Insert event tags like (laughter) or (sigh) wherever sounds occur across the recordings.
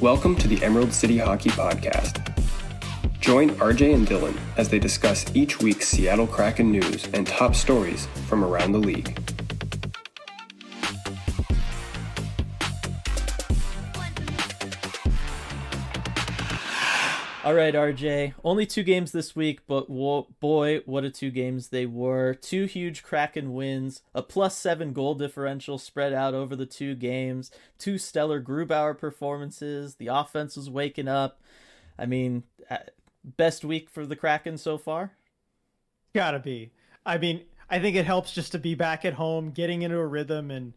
Welcome to the Emerald City Hockey Podcast. Join RJ and Dylan as they discuss each week's Seattle Kraken news and top stories from around the league. All right, RJ. Only two games this week, but wo- boy, what a two games they were. Two huge Kraken wins, a plus seven goal differential spread out over the two games, two stellar Grubauer performances. The offense was waking up. I mean, uh, best week for the Kraken so far? Gotta be. I mean, I think it helps just to be back at home, getting into a rhythm, and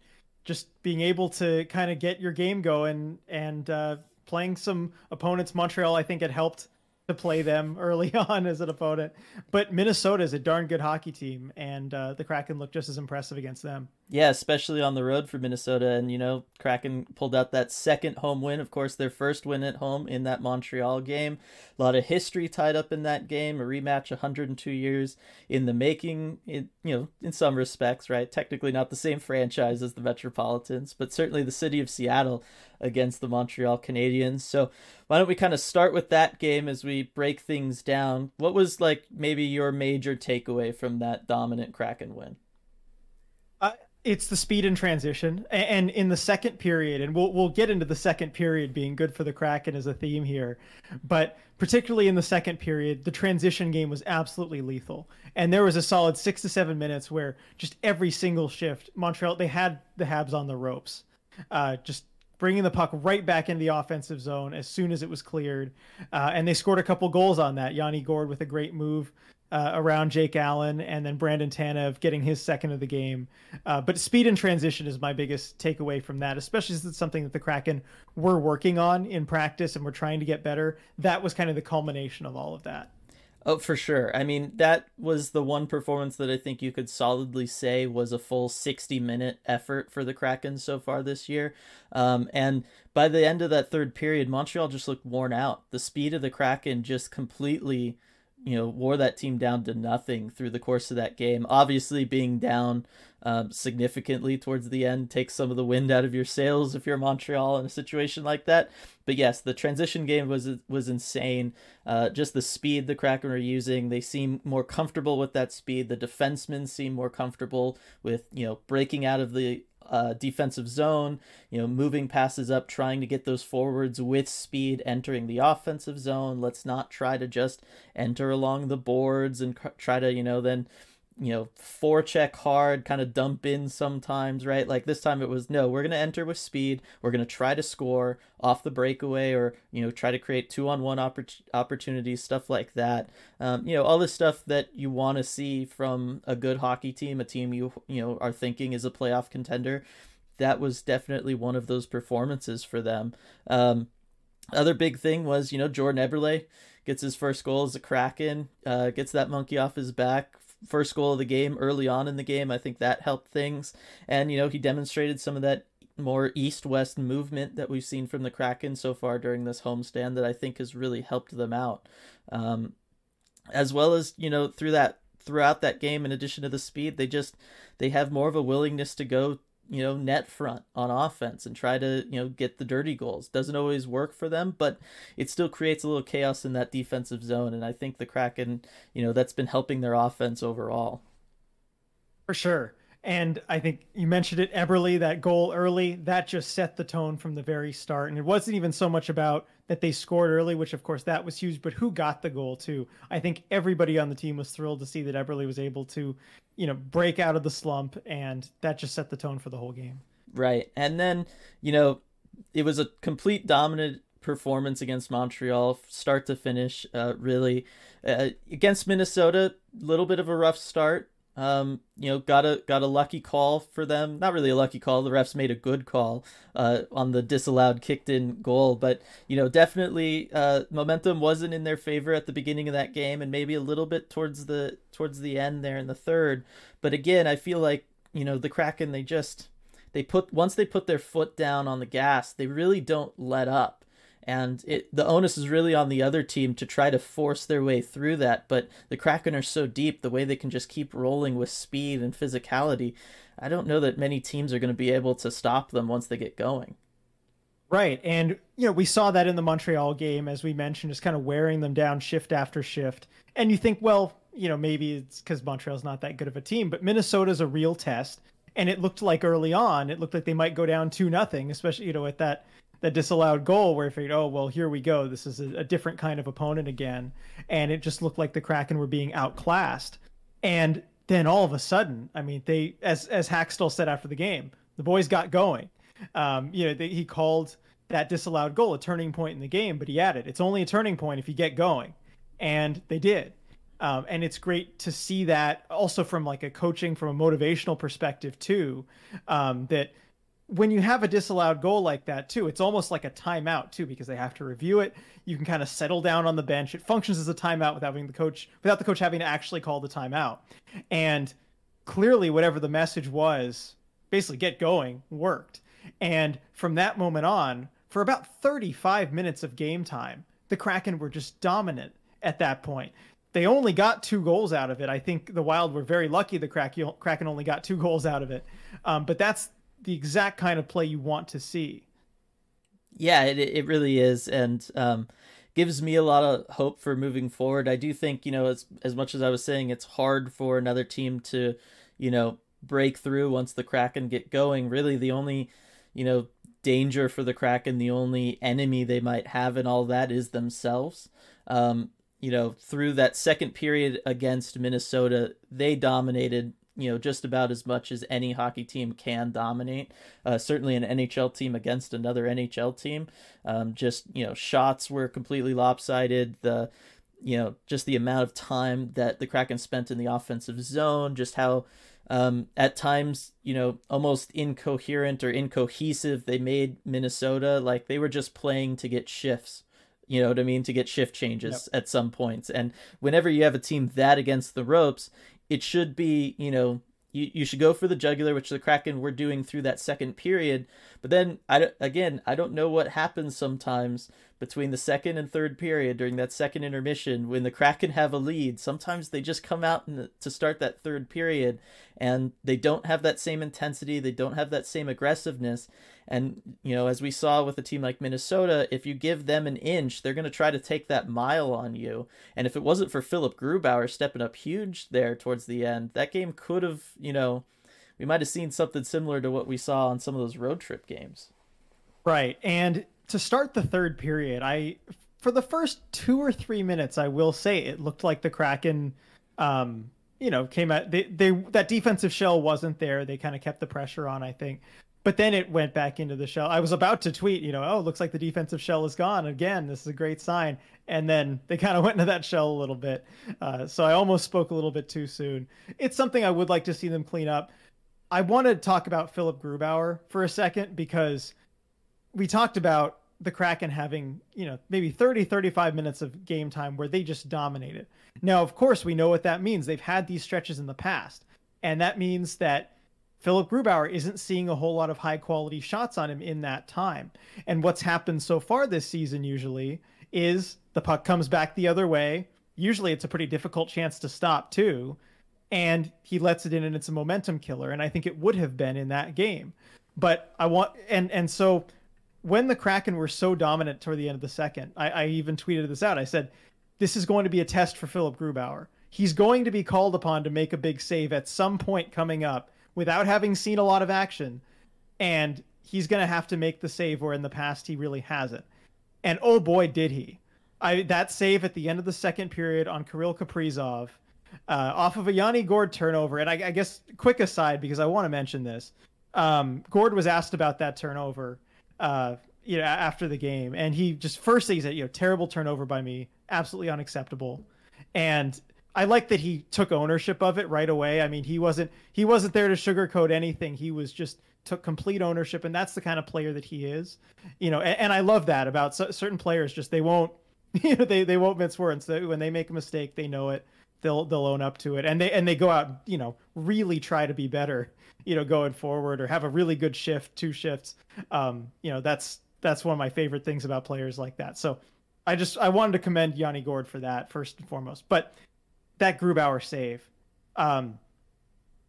just being able to kind of get your game going and uh, playing some opponents. Montreal, I think it helped to play them (laughs) early on as an opponent. But Minnesota is a darn good hockey team, and uh, the Kraken looked just as impressive against them. Yeah, especially on the road for Minnesota. And, you know, Kraken pulled out that second home win. Of course, their first win at home in that Montreal game. A lot of history tied up in that game. A rematch 102 years in the making, in, you know, in some respects, right? Technically not the same franchise as the Metropolitans, but certainly the city of Seattle against the Montreal Canadiens. So why don't we kind of start with that game as we break things down? What was like maybe your major takeaway from that dominant Kraken win? It's the speed and transition. And in the second period and we'll we'll get into the second period being good for the kraken as a theme here but particularly in the second period the transition game was absolutely lethal. And there was a solid 6 to 7 minutes where just every single shift Montreal they had the Habs on the ropes uh, just bringing the puck right back into the offensive zone as soon as it was cleared uh, and they scored a couple goals on that. Yanni Gourde with a great move uh, around Jake Allen and then Brandon Tanev getting his second of the game. Uh, but speed and transition is my biggest takeaway from that, especially since it's something that the Kraken were working on in practice and we're trying to get better. That was kind of the culmination of all of that. Oh, for sure. I mean, that was the one performance that I think you could solidly say was a full 60 minute effort for the Kraken so far this year. Um, and by the end of that third period, Montreal just looked worn out. The speed of the Kraken just completely you know wore that team down to nothing through the course of that game. Obviously, being down um, significantly towards the end takes some of the wind out of your sails if you're Montreal in a situation like that. But yes, the transition game was was insane. Uh, just the speed the Kraken were using, they seem more comfortable with that speed. The defensemen seem more comfortable with you know breaking out of the uh, defensive zone, you know, moving passes up, trying to get those forwards with speed, entering the offensive zone. Let's not try to just enter along the boards and try to, you know, then you know, forecheck hard, kind of dump in sometimes, right? Like this time it was no, we're going to enter with speed. We're going to try to score off the breakaway or, you know, try to create two on one oppor- opportunities, stuff like that. Um, you know, all this stuff that you want to see from a good hockey team, a team you, you know, are thinking is a playoff contender. That was definitely one of those performances for them. Um, other big thing was, you know, Jordan Eberle gets his first goal as a Kraken, uh, gets that monkey off his back, first goal of the game early on in the game. I think that helped things. And, you know, he demonstrated some of that more east west movement that we've seen from the Kraken so far during this homestand that I think has really helped them out. Um, as well as, you know, through that throughout that game in addition to the speed, they just they have more of a willingness to go you know, net front on offense and try to, you know, get the dirty goals. Doesn't always work for them, but it still creates a little chaos in that defensive zone. And I think the Kraken, you know, that's been helping their offense overall. For sure. And I think you mentioned it, Eberle, that goal early, that just set the tone from the very start. And it wasn't even so much about that they scored early, which of course that was huge, but who got the goal too? I think everybody on the team was thrilled to see that Eberle was able to, you know, break out of the slump, and that just set the tone for the whole game. Right. And then, you know, it was a complete dominant performance against Montreal, start to finish, uh, really. Uh, against Minnesota, a little bit of a rough start. Um, you know, got a got a lucky call for them. Not really a lucky call. The refs made a good call uh, on the disallowed kicked in goal, but you know, definitely uh, momentum wasn't in their favor at the beginning of that game, and maybe a little bit towards the towards the end there in the third. But again, I feel like you know the Kraken they just they put once they put their foot down on the gas, they really don't let up and it the onus is really on the other team to try to force their way through that but the kraken are so deep the way they can just keep rolling with speed and physicality i don't know that many teams are going to be able to stop them once they get going Right. And, you know, we saw that in the Montreal game, as we mentioned, just kind of wearing them down shift after shift. And you think, well, you know, maybe it's because Montreal's not that good of a team, but Minnesota's a real test. And it looked like early on, it looked like they might go down 2 nothing, especially, you know, at that that disallowed goal where you figured, oh, well, here we go. This is a, a different kind of opponent again. And it just looked like the Kraken were being outclassed. And then all of a sudden, I mean, they, as, as Hakstol said after the game, the boys got going um, you know, they, he called that disallowed goal a turning point in the game, but he added, it's only a turning point if you get going. And they did. Um, and it's great to see that also from like a coaching, from a motivational perspective too, um, that when you have a disallowed goal like that too, it's almost like a timeout too, because they have to review it. You can kind of settle down on the bench. It functions as a timeout without having the coach, without the coach having to actually call the timeout. And clearly, whatever the message was, basically get going, worked. And from that moment on, for about 35 minutes of game time, the Kraken were just dominant at that point. They only got two goals out of it. I think the Wild were very lucky the Kraken only got two goals out of it. Um, but that's the exact kind of play you want to see. Yeah, it, it really is. And um, gives me a lot of hope for moving forward. I do think, you know, as, as much as I was saying, it's hard for another team to, you know, break through once the Kraken get going. Really, the only you know, danger for the Kraken, the only enemy they might have and all that is themselves. Um, you know, through that second period against Minnesota, they dominated, you know, just about as much as any hockey team can dominate. Uh, certainly an NHL team against another NHL team. Um, just, you know, shots were completely lopsided. The, you know, just the amount of time that the Kraken spent in the offensive zone, just how um, at times, you know, almost incoherent or incohesive. They made Minnesota like they were just playing to get shifts. You know what I mean? To get shift changes yep. at some points. And whenever you have a team that against the ropes, it should be, you know, you, you should go for the jugular, which the Kraken were doing through that second period. But then, I, again, I don't know what happens sometimes between the second and third period during that second intermission when the Kraken have a lead. Sometimes they just come out the, to start that third period and they don't have that same intensity, they don't have that same aggressiveness. And, you know, as we saw with a team like Minnesota, if you give them an inch, they're going to try to take that mile on you. And if it wasn't for Philip Grubauer stepping up huge there towards the end, that game could have, you know, we might have seen something similar to what we saw on some of those road trip games. Right. And to start the third period, I for the first two or three minutes, I will say it looked like the Kraken, um, you know, came at they, they that defensive shell wasn't there. They kind of kept the pressure on, I think. But then it went back into the shell. I was about to tweet, you know, oh, looks like the defensive shell is gone again. This is a great sign. And then they kind of (laughs) went into that shell a little bit. Uh, so I almost spoke a little bit too soon. It's something I would like to see them clean up. I want to talk about Philip Grubauer for a second because we talked about the Kraken having, you know, maybe 30, 35 minutes of game time where they just dominated. Now, of course, we know what that means. They've had these stretches in the past. And that means that Philip Grubauer isn't seeing a whole lot of high quality shots on him in that time. And what's happened so far this season usually is the puck comes back the other way. Usually it's a pretty difficult chance to stop too. And he lets it in and it's a momentum killer. And I think it would have been in that game. But I want and and so when the Kraken were so dominant toward the end of the second, I, I even tweeted this out. I said, "This is going to be a test for Philip Grubauer. He's going to be called upon to make a big save at some point coming up without having seen a lot of action, and he's going to have to make the save where in the past he really hasn't. And oh boy, did he! I that save at the end of the second period on Kirill Kaprizov." Uh, off of a Yanni Gourde turnover, and I, I guess quick aside because I want to mention this. Um, Gourde was asked about that turnover, uh, you know, after the game, and he just first thing he said, you know, terrible turnover by me, absolutely unacceptable, and I like that he took ownership of it right away. I mean, he wasn't he wasn't there to sugarcoat anything. He was just took complete ownership, and that's the kind of player that he is, you know. And, and I love that about certain players. Just they won't, (laughs) you know, they they won't mince words. When they make a mistake, they know it. They'll they'll own up to it, and they and they go out, you know, really try to be better you know going forward or have a really good shift two shifts. Um you know that's that's one of my favorite things about players like that. So i just i wanted to commend yanni gourde for that first and foremost. But that grubauer save um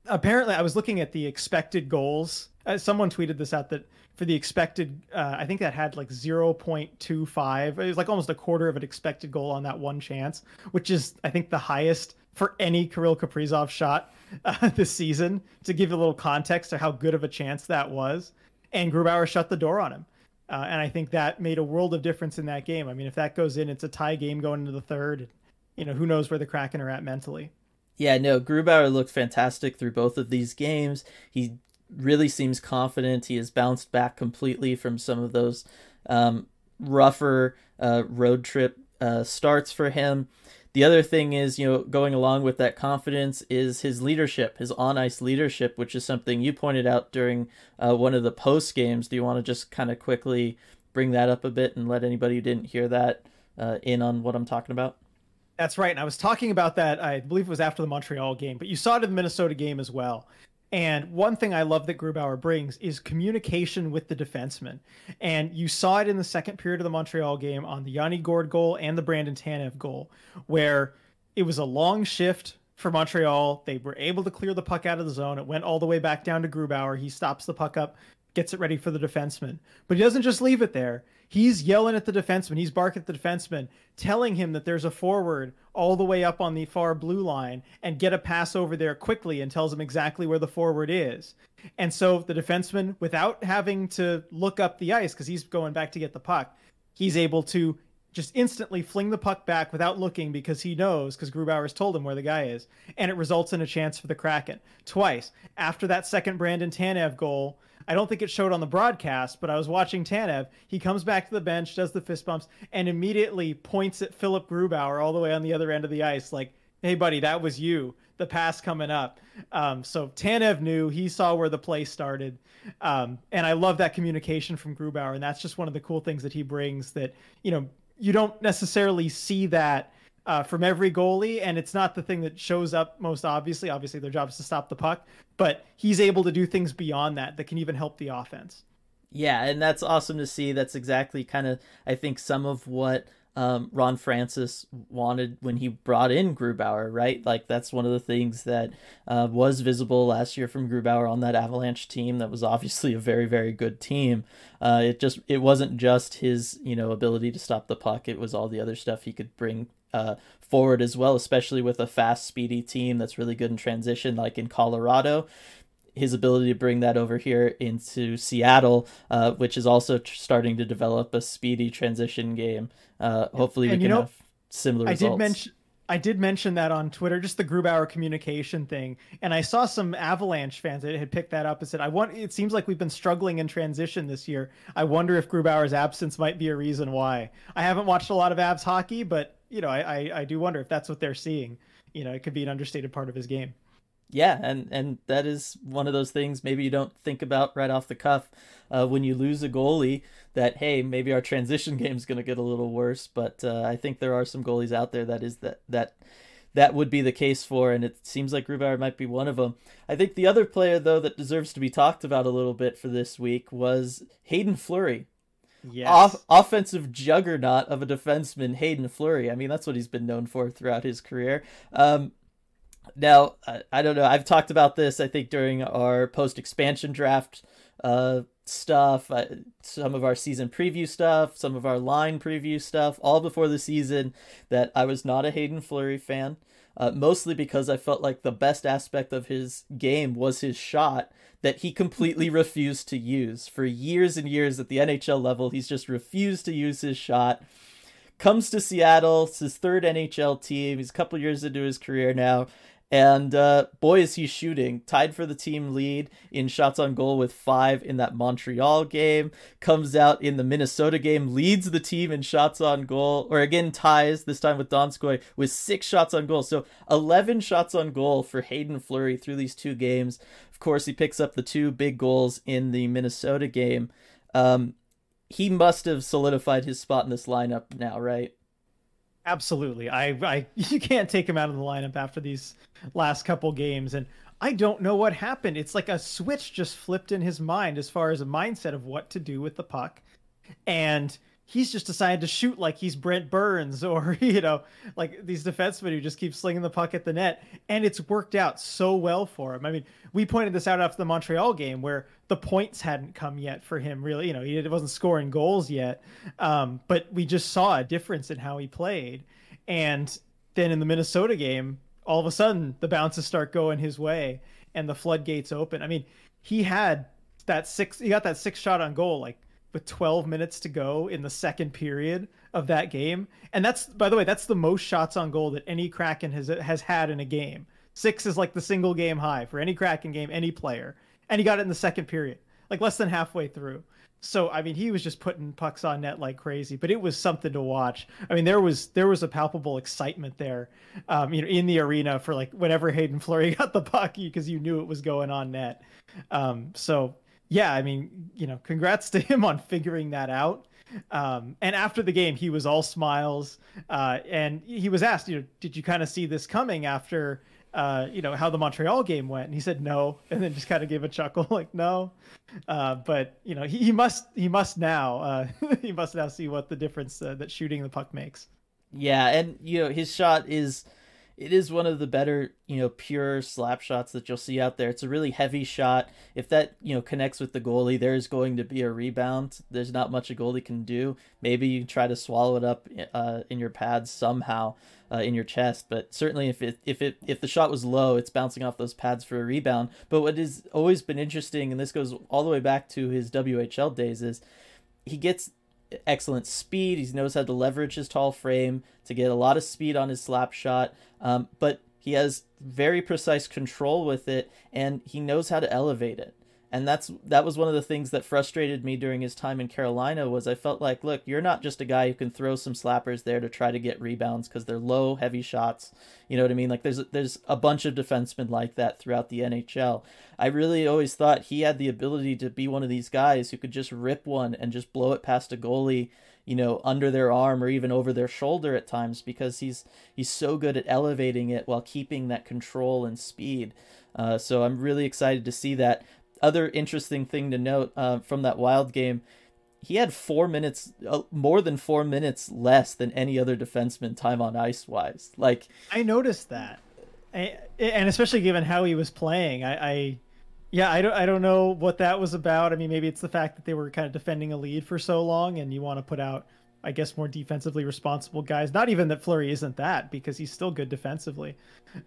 apparently i was looking at the expected goals. Uh, someone tweeted this out that for the expected, uh, I think that had like 0.25. It was like almost a quarter of an expected goal on that one chance, which is, I think, the highest for any Kirill Kaprizov shot uh, (laughs) this season. To give you a little context to how good of a chance that was, and Grubauer shut the door on him. Uh, and I think that made a world of difference in that game. I mean, if that goes in, it's a tie game going into the third. You know, who knows where the Kraken are at mentally. Yeah, no, Grubauer looked fantastic through both of these games. He really seems confident. He has bounced back completely from some of those um, rougher uh, road trip uh, starts for him. The other thing is, you know, going along with that confidence is his leadership, his on ice leadership, which is something you pointed out during uh, one of the post games. Do you want to just kind of quickly bring that up a bit and let anybody who didn't hear that uh, in on what I'm talking about? That's right. And I was talking about that, I believe it was after the Montreal game, but you saw it in the Minnesota game as well. And one thing I love that Grubauer brings is communication with the defenseman. And you saw it in the second period of the Montreal game on the Yanni Gourde goal and the Brandon Tanev goal, where it was a long shift for Montreal. They were able to clear the puck out of the zone. It went all the way back down to Grubauer. He stops the puck up, gets it ready for the defenseman. But he doesn't just leave it there. He's yelling at the defenseman. He's barking at the defenseman, telling him that there's a forward all the way up on the far blue line and get a pass over there quickly and tells him exactly where the forward is. And so the defenseman, without having to look up the ice because he's going back to get the puck, he's able to just instantly fling the puck back without looking because he knows because Grubauer's told him where the guy is, and it results in a chance for the Kraken twice. After that second Brandon Tanev goal, I don't think it showed on the broadcast, but I was watching Tanev. He comes back to the bench, does the fist bumps, and immediately points at Philip Grubauer all the way on the other end of the ice, like, "Hey, buddy, that was you. The pass coming up." Um, so Tanev knew he saw where the play started, um, and I love that communication from Grubauer, and that's just one of the cool things that he brings. That you know you don't necessarily see that uh, from every goalie, and it's not the thing that shows up most obviously. Obviously, their job is to stop the puck, but he's able to do things beyond that that can even help the offense. Yeah, and that's awesome to see. That's exactly kind of I think some of what um, Ron Francis wanted when he brought in Grubauer, right? Like that's one of the things that uh, was visible last year from Grubauer on that Avalanche team. That was obviously a very, very good team. Uh, it just it wasn't just his you know ability to stop the puck. It was all the other stuff he could bring uh, forward as well, especially with a fast, speedy team that's really good in transition, like in Colorado. His ability to bring that over here into Seattle, uh, which is also tr- starting to develop a speedy transition game. Uh, hopefully, we And can you know, have similar I results. did mention I did mention that on Twitter, just the Grubauer communication thing, and I saw some Avalanche fans that had picked that up and said, "I want." It seems like we've been struggling in transition this year. I wonder if Grubauer's absence might be a reason why. I haven't watched a lot of Avs hockey, but you know, I, I, I do wonder if that's what they're seeing. You know, it could be an understated part of his game. Yeah and and that is one of those things maybe you don't think about right off the cuff uh, when you lose a goalie that hey maybe our transition (laughs) game is going to get a little worse but uh, i think there are some goalies out there that is that that that would be the case for and it seems like Grubauer might be one of them i think the other player though that deserves to be talked about a little bit for this week was hayden fleury Yes. off, offensive juggernaut of a defenseman, Hayden Fleury. I mean, that's what he's been known for throughout his career. Um, now, I, don't know. I've talked about this, I think, during our post expansion draft uh, stuff, uh, some of our season preview stuff, some of our line preview stuff, all before the season, that I was not a Hayden Fleury fan. Uh, mostly because I felt like the best aspect of his game was his shot that he completely refused to use. For years and years at the NHL level, he's just refused to use his shot. Comes to Seattle, it's his third NHL team. He's a couple years into his career now. And uh, boy, is he shooting. Tied for the team lead in shots on goal with five in that Montreal game. Comes out in the Minnesota game, leads the team in shots on goal, or again ties, this time with Donskoy, with six shots on goal. So 11 shots on goal for Hayden Fleury through these two games. Of course, he picks up the two big goals in the Minnesota game. Um, he must have solidified his spot in this lineup now, right? Absolutely. I, I (laughs) you can't take him out of the lineup after these last couple games and I don't know what happened. It's like a switch just flipped in his mind as far as a mindset of what to do with the puck. And he's just decided to shoot like he's Brent Burns (laughs) or you know like these defensemen who just keep slinging the puck at the net and it's worked out so well for him. I mean, we pointed this out after the Montreal game where the points hadn't come yet for him really, you know, he wasn't scoring goals yet. Um, but we just saw a difference in how he played. And then in the Minnesota game, all of a sudden the bounces start going his way and the floodgates open. I mean, he had that six he got that six shot on goal like with 12 minutes to go in the second period of that game. And that's by the way, that's the most shots on goal that any Kraken has has had in a game. 6 is like the single game high for any Kraken game, any player. And he got it in the second period, like less than halfway through. So I mean, he was just putting pucks on net like crazy, but it was something to watch. I mean, there was there was a palpable excitement there, um, you know, in the arena for like whenever Hayden Fleury (laughs) got the puck because you knew it was going on net. Um, so yeah, I mean, you know, congrats to him on figuring that out. Um, and after the game, he was all smiles. Uh, and he was asked, you know, did you kind of see this coming after, uh, you know, how the Montreal game went? And he said no, (laughs) and then just kind of gave a chuckle, (laughs) like no. Uh, but you know, he, he, must he must now uh, (laughs) he must now see what the difference uh, that shooting the puck makes. Yeah, and you know, his shot is it is one of the better, you know, pure slap shots that you'll see out there. It's a really heavy shot. If that, you know, connects with the goalie, there's going to be a rebound. There's not much a goalie can do. Maybe you try to swallow it up uh, in your pads somehow uh, in your chest, but certainly if it if it if the shot was low, it's bouncing off those pads for a rebound. But what has always been interesting, and this goes all the way back to his WHL days, is he gets excellent speed. He knows how to leverage his tall frame to get a lot of speed on his slap shot. Um, but he has very precise control with it, and he knows how to elevate it and that's that was one of the things that frustrated me during his time in Carolina was I felt like look you're not just a guy who can throw some slappers there to try to get rebounds because they're low heavy shots. You know what I mean? Like there's there's a bunch of defensemen like that throughout the NHL I really always thought he had the ability to be one of these guys who could just rip one and just blow it past a goalie you know under their arm or even over their shoulder at times because he's he's so good at elevating it while keeping that control and speed. Uh, so I'm really excited to see that other interesting thing to note uh, from that wild game he had four minutes uh, more than four minutes less than any other defenseman time on ice wise like i noticed that I, and especially given how he was playing I, I yeah I don't, I don't know what that was about i mean maybe it's the fact that they were kind of defending a lead for so long and you want to put out I guess more defensively responsible guys. Not even that Fleury isn't that because he's still good defensively.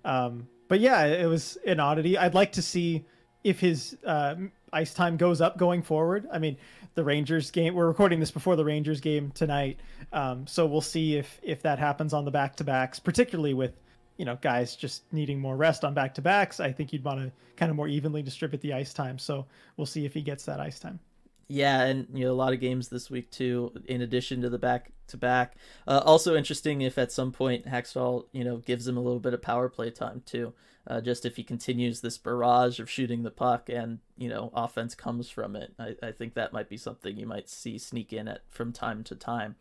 Um, but yeah, it was an oddity. I'd like to see if his uh, ice time goes up going forward. I mean, the Rangers game. We're recording this before the Rangers game tonight, um, so we'll see if if that happens on the back to backs, particularly with you know guys just needing more rest on back to backs. I think you'd want to kind of more evenly distribute the ice time. So we'll see if he gets that ice time. Yeah, and you know a lot of games this week too. In addition to the back to back, also interesting if at some point Hakstol you know gives him a little bit of power play time too. Uh, just if he continues this barrage of shooting the puck and you know offense comes from it, I, I think that might be something you might see sneak in at from time to time.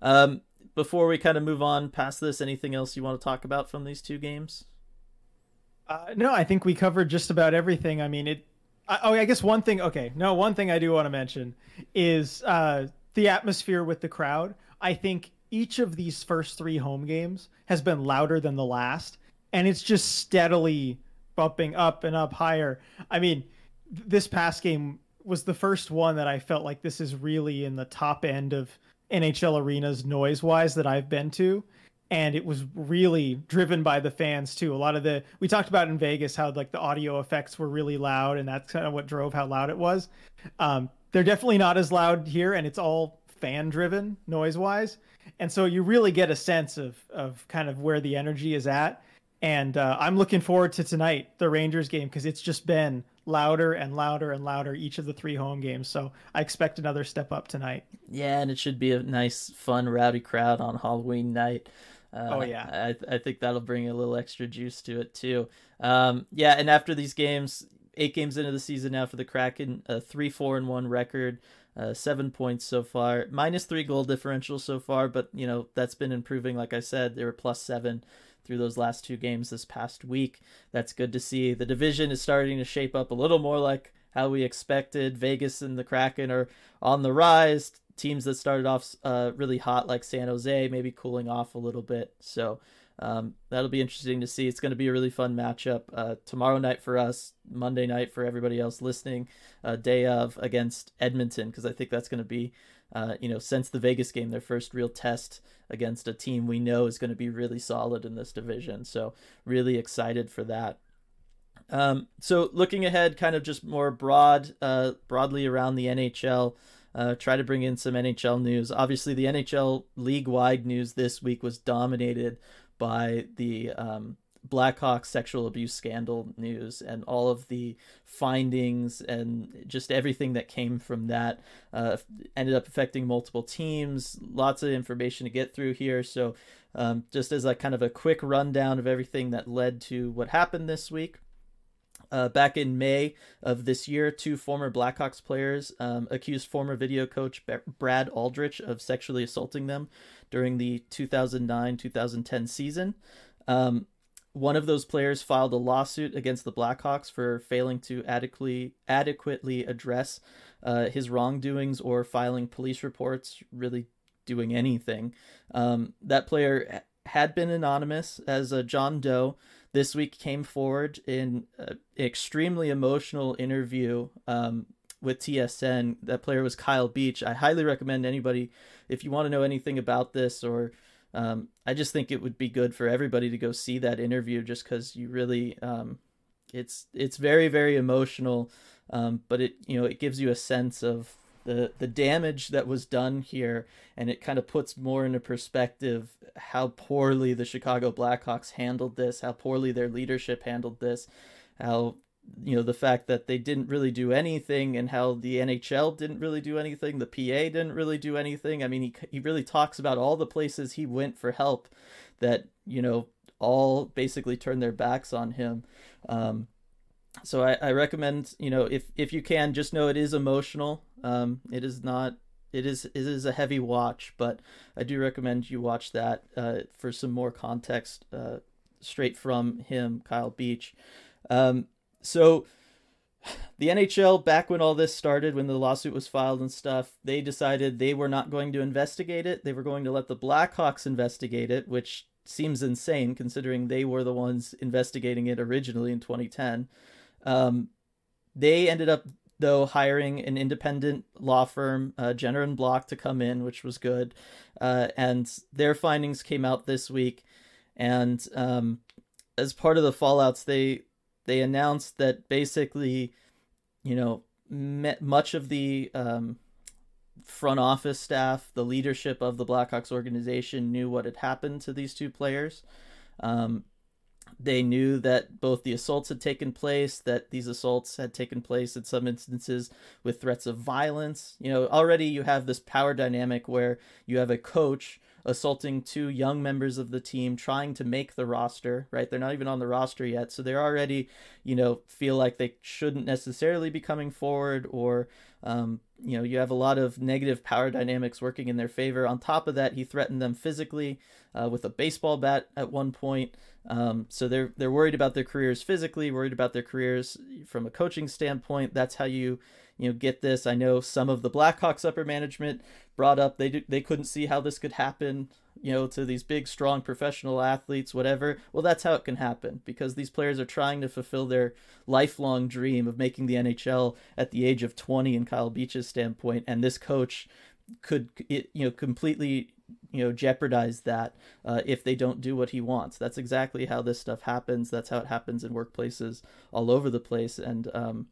Um, before we kind of move on past this, anything else you want to talk about from these two games? Uh, no, I think we covered just about everything. I mean, it I, oh, I guess one thing. Okay, no, one thing I do want to mention is uh, the atmosphere with the crowd. I think each of these first three home games has been louder than the last, and it's just steadily bumping up and up higher. I mean, this past game was the first one that I felt like this is really in the top end of NHL arenas noise wise that I've been to and it was really driven by the fans too. A lot of the we talked about in Vegas how like the audio effects were really loud, and that's kind of what drove how loud it was. Um, they're definitely not as loud here, and it's all fan driven noise wise, and so you really get a sense of of kind of where the energy is at. And uh, I'm looking forward to tonight, the Rangers game, because it's just been louder and louder and louder each of the three home games. So I expect another step up tonight. Yeah, and it should be a nice, fun, rowdy crowd on Halloween night. Uh, oh yeah, I I think that'll bring a little extra juice to it too. Um, yeah, and after these games, eight games into the season now for the Kraken, a three four and one record, uh, seven points so far, minus three goal differential so far, but you know that's been improving. Like I said, they were plus seven through those last two games this past week. That's good to see. The division is starting to shape up a little more like how we expected. Vegas and the Kraken are on the rise. Teams that started off uh, really hot, like San Jose, maybe cooling off a little bit. So um, that'll be interesting to see. It's going to be a really fun matchup uh, tomorrow night for us, Monday night for everybody else listening, uh, day of against Edmonton, because I think that's going to be, uh, you know, since the Vegas game, their first real test against a team we know is going to be really solid in this division. So really excited for that. Um, so looking ahead, kind of just more broad, uh, broadly around the NHL. Uh, try to bring in some NHL news. Obviously, the NHL league wide news this week was dominated by the um, Blackhawks sexual abuse scandal news and all of the findings and just everything that came from that uh, ended up affecting multiple teams. Lots of information to get through here. So, um, just as a kind of a quick rundown of everything that led to what happened this week. Uh, back in May of this year, two former Blackhawks players um, accused former video coach Brad Aldrich of sexually assaulting them during the 2009 2010 season. Um, one of those players filed a lawsuit against the Blackhawks for failing to adequately adequately address uh, his wrongdoings or filing police reports, really doing anything. Um, that player had been anonymous as a John Doe, this week came forward in an extremely emotional interview um, with TSN. That player was Kyle Beach. I highly recommend anybody, if you want to know anything about this, or um, I just think it would be good for everybody to go see that interview, just because you really, um, it's it's very very emotional, um, but it you know it gives you a sense of the the damage that was done here and it kind of puts more into perspective how poorly the Chicago Blackhawks handled this how poorly their leadership handled this how you know the fact that they didn't really do anything and how the NHL didn't really do anything the PA didn't really do anything. I mean he he really talks about all the places he went for help that you know all basically turned their backs on him. Um, so I, I recommend you know if if you can just know it is emotional. Um it is not it is it is a heavy watch but i do recommend you watch that uh, for some more context uh, straight from him kyle beach. Um so the nhl back when all this started when the lawsuit was filed and stuff they decided they were not going to investigate it they were going to let the blackhawks investigate it which seems insane considering they were the ones investigating it originally in 2010 um, they ended up though hiring an independent law firm, uh, Jenner and Block, to come in, which was good. Uh, and their findings came out this week. And um, as part of the fallouts, they they announced that basically, you know, much of the um, front office staff, the leadership of the Blackhawks organization, knew what had happened to these two players. Um, they knew that both the assaults had taken place, that these assaults had taken place in some instances with threats of violence. You know, already you have this power dynamic where you have a coach assaulting two young members of the team trying to make the roster, right? They're not even on the roster yet. So they're already, you know, feel like they shouldn't necessarily be coming forward or, um, you know, you have a lot of negative power dynamics working in their favor. On top of that, he threatened them physically uh, with a baseball bat at one point. Um, so they're they're worried about their careers physically, worried about their careers from a coaching standpoint. That's how you you know get this. I know some of the Blackhawks upper management brought up they do, they couldn't see how this could happen. You know, to these big, strong professional athletes, whatever. Well, that's how it can happen because these players are trying to fulfill their lifelong dream of making the NHL at the age of 20 in Kyle Beach's standpoint, and this coach could it, you know completely you know jeopardize that uh, if they don't do what he wants that's exactly how this stuff happens that's how it happens in workplaces all over the place and um,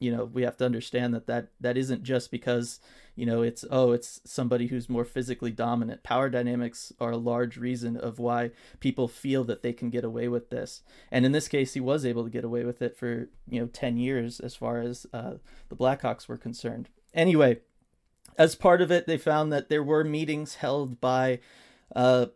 you know we have to understand that that that isn't just because you know it's oh it's somebody who's more physically dominant. Power dynamics are a large reason of why people feel that they can get away with this. And in this case he was able to get away with it for you know 10 years as far as uh, the blackhawks were concerned. Anyway as part of it, they found that there were meetings held by uh,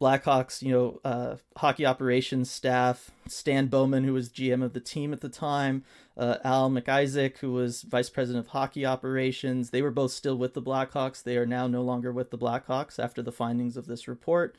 Blackhawks, you know, uh, hockey operations staff, Stan Bowman, who was GM of the team at the time, uh, Al MacIsaac, who was vice president of hockey operations. They were both still with the Blackhawks. They are now no longer with the Blackhawks after the findings of this report.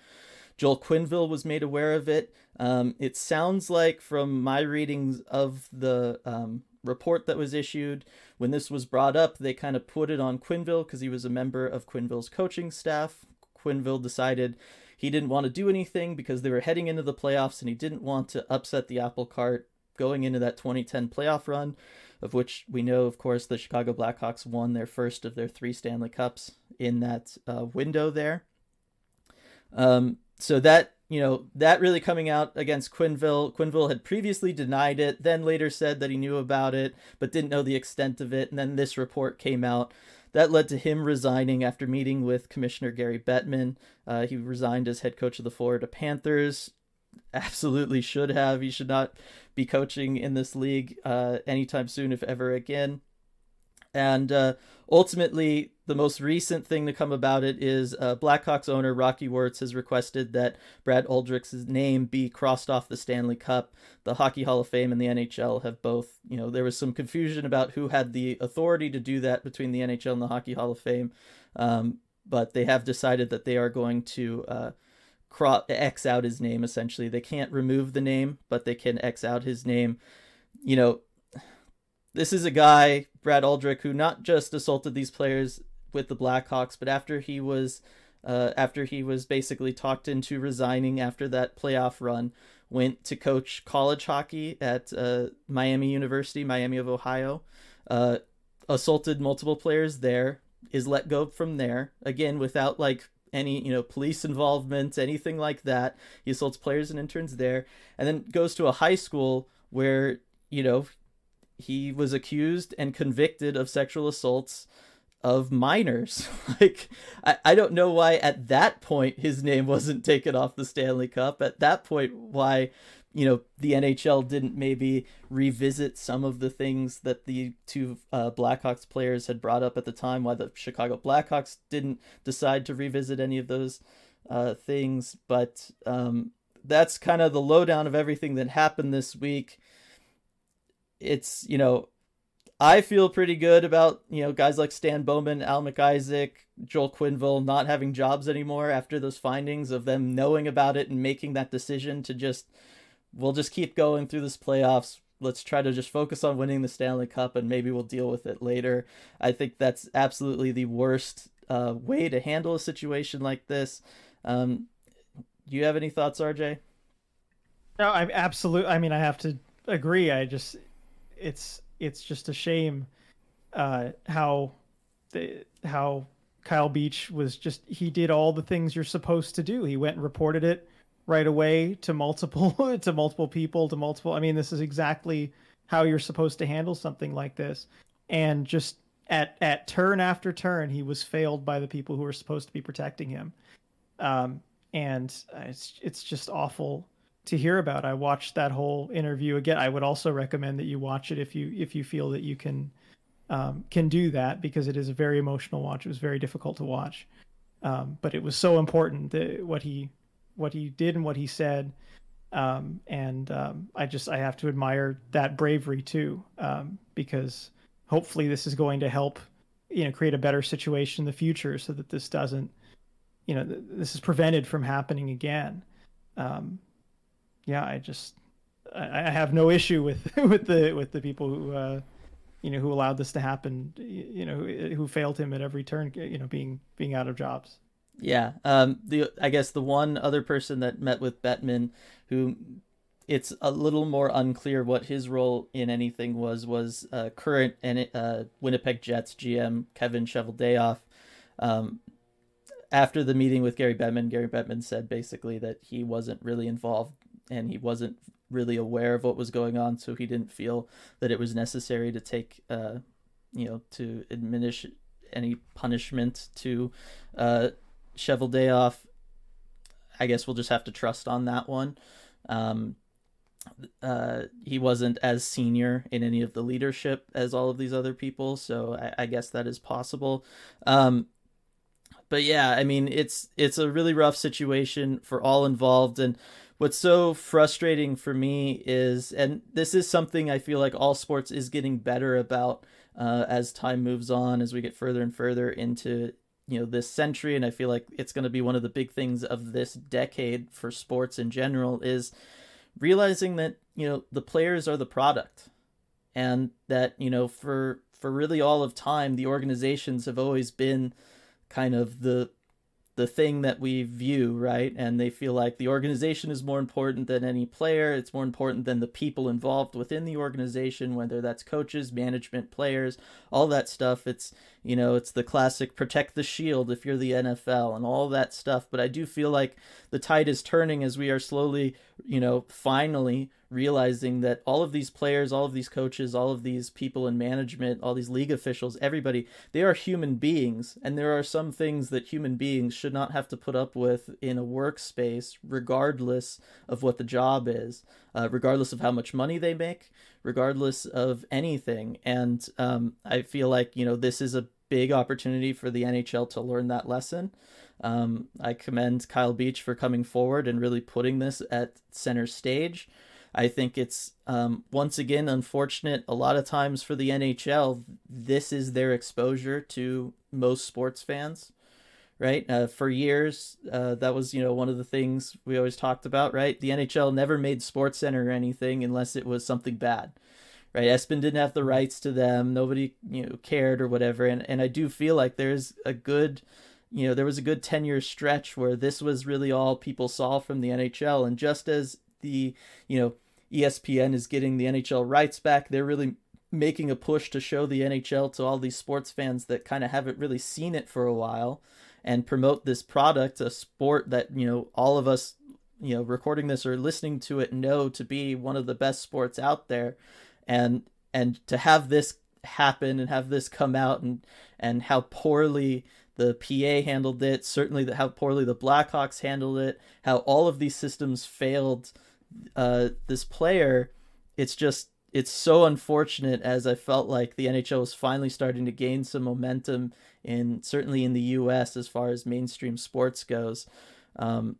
Joel Quenneville was made aware of it. Um, it sounds like, from my readings of the um, report that was issued. When this was brought up, they kind of put it on Quenneville because he was a member of Quenneville's coaching staff. Quenneville decided he didn't want to do anything because they were heading into the playoffs and he didn't want to upset the apple cart going into that 2010 playoff run, of which we know, of course, the Chicago Blackhawks won their first of their three Stanley Cups in that uh, window there. Um, so that you know that really coming out against Quenneville. Quenneville had previously denied it, then later said that he knew about it, but didn't know the extent of it. And then this report came out. That led to him resigning after meeting with Commissioner Gary Bettman. Uh, he resigned as head coach of the Florida Panthers. Absolutely should have. He should not be coaching in this league uh, anytime soon, if ever again. And uh, ultimately, the most recent thing to come about it is uh, Blackhawks owner Rocky Wirtz has requested that Brad Aldrich's name be crossed off the Stanley Cup. The Hockey Hall of Fame and the NHL have both, you know, there was some confusion about who had the authority to do that between the NHL and the Hockey Hall of Fame, um, but they have decided that they are going to uh, X out his name. Essentially, they can't remove the name, but they can X out his name. You know, this is a guy, Brad Aldrich, who not just assaulted these players with the Blackhawks, but after he was uh, after he was basically talked into resigning after that playoff run, went to coach college hockey at uh, Miami University, Miami of Ohio, uh, assaulted multiple players there, is let go from there again without like any you know police involvement, anything like that. He assaults players and interns there, and then goes to a high school where you know he was accused and convicted of sexual assaults of minors. (laughs) like I, I don't know why at that point his name wasn't taken off the Stanley Cup. At that point why you know the NHL didn't maybe revisit some of the things that the two uh, Blackhawks players had brought up at the time. Why the Chicago Blackhawks didn't decide to revisit any of those uh, things. But um, that's kind of the lowdown of everything that happened this week it's you know I feel pretty good about you know guys like Stan Bowman, Al MacIsaac, Joel Quenneville not having jobs anymore after those findings of them knowing about it and making that decision to just we'll just keep going through this playoffs. Let's try to just focus on winning the Stanley Cup and maybe we'll deal with it later. I think that's absolutely the worst uh, way to handle a situation like this. Um, do you have any thoughts, RJ? No, I'm absolutely. I mean, I have to agree. I just it's it's just a shame uh, how the how Kyle Beach was just he did all the things you're supposed to do. He went and reported it right away to multiple (laughs) to multiple people to multiple. I mean, this is exactly how you're supposed to handle something like this. And just at at turn after turn, he was failed by the people who were supposed to be protecting him. Um, and it's it's just awful to hear about. I watched that whole interview again. I would also recommend that you watch it if you if you feel that you can um, can do that because it is a very emotional watch. It was very difficult to watch, um, but it was so important that what he what he did and what he said. Um, and um, I just I have to admire that bravery too um, because hopefully this is going to help you know create a better situation in the future so that this doesn't you know th- this is prevented from happening again. Um, yeah, I just I, I have no issue with (laughs) with the with the people who uh, you know who allowed this to happen. You know who, who failed him at every turn. You know being being out of jobs. Yeah. Um. The I guess the one other person that met with Bettman, who it's a little more unclear what his role in anything was, was uh, current and uh, Winnipeg Jets GM Kevin Cheveldayoff. Um, after the meeting with Gary Bettman, Gary Bettman said basically that he wasn't really involved and he wasn't really aware of what was going on, so he didn't feel that it was necessary to take, uh, you know, to administer any punishment to uh, Cheveldayoff. I guess we'll just have to trust on that one. Um, uh, he wasn't as senior in any of the leadership as all of these other people, so I, I guess that is possible. Um, but yeah, I mean, it's it's a really rough situation for all involved, and what's so frustrating for me is, and this is something I feel like all sports is getting better about uh, as time moves on, as we get further and further into you know this century, and I feel like it's going to be one of the big things of this decade for sports in general is realizing that you know the players are the product and that you know for for really all of time the organizations have always been kind of the the thing that we view, right? And they feel like the organization is more important than any player. It's more important than the people involved within the organization, whether that's coaches, management, players, all that stuff. It's, you know, it's the classic protect the shield if you're the NFL and all that stuff. But I do feel like the tide is turning as we are slowly, you know, finally realizing that all of these players, all of these coaches, all of these people in management, all these league officials, everybody, they are human beings. And there are some things that human beings should not have to put up with in a workspace, regardless of what the job is, uh, regardless of how much money they make, regardless of anything. And um, I feel like, you know, this is a big opportunity for the NHL to learn that lesson. Um, I commend Kyle Beach for coming forward and really putting this at center stage. I think it's um, once again unfortunate. A lot of times for the NHL, this is their exposure to most sports fans, right? Uh, for years, uh, that was you know one of the things we always talked about, right? The NHL never made Sports Center or anything unless it was something bad, right? ESPN didn't have the rights to them. Nobody you know cared or whatever, and and I do feel like there's a good you know, there was a good 10 year stretch where this was really all people saw from the NHL. And just as the, you know, ESPN is getting the NHL rights back. They're really making a push to show the NHL to all these sports fans that kind of haven't really seen it for a while and promote this product, a sport that, you know, all of us, you know, recording this or listening to it know to be one of the best sports out there. And and to have this happen and have this come out and and how poorly the PA handled it, certainly the, how poorly the Blackhawks handled it, how all of these systems failed uh, this player, it's just it's so unfortunate as I felt like the NHL was finally starting to gain some momentum in certainly in the U.S. as far as mainstream sports goes. Um,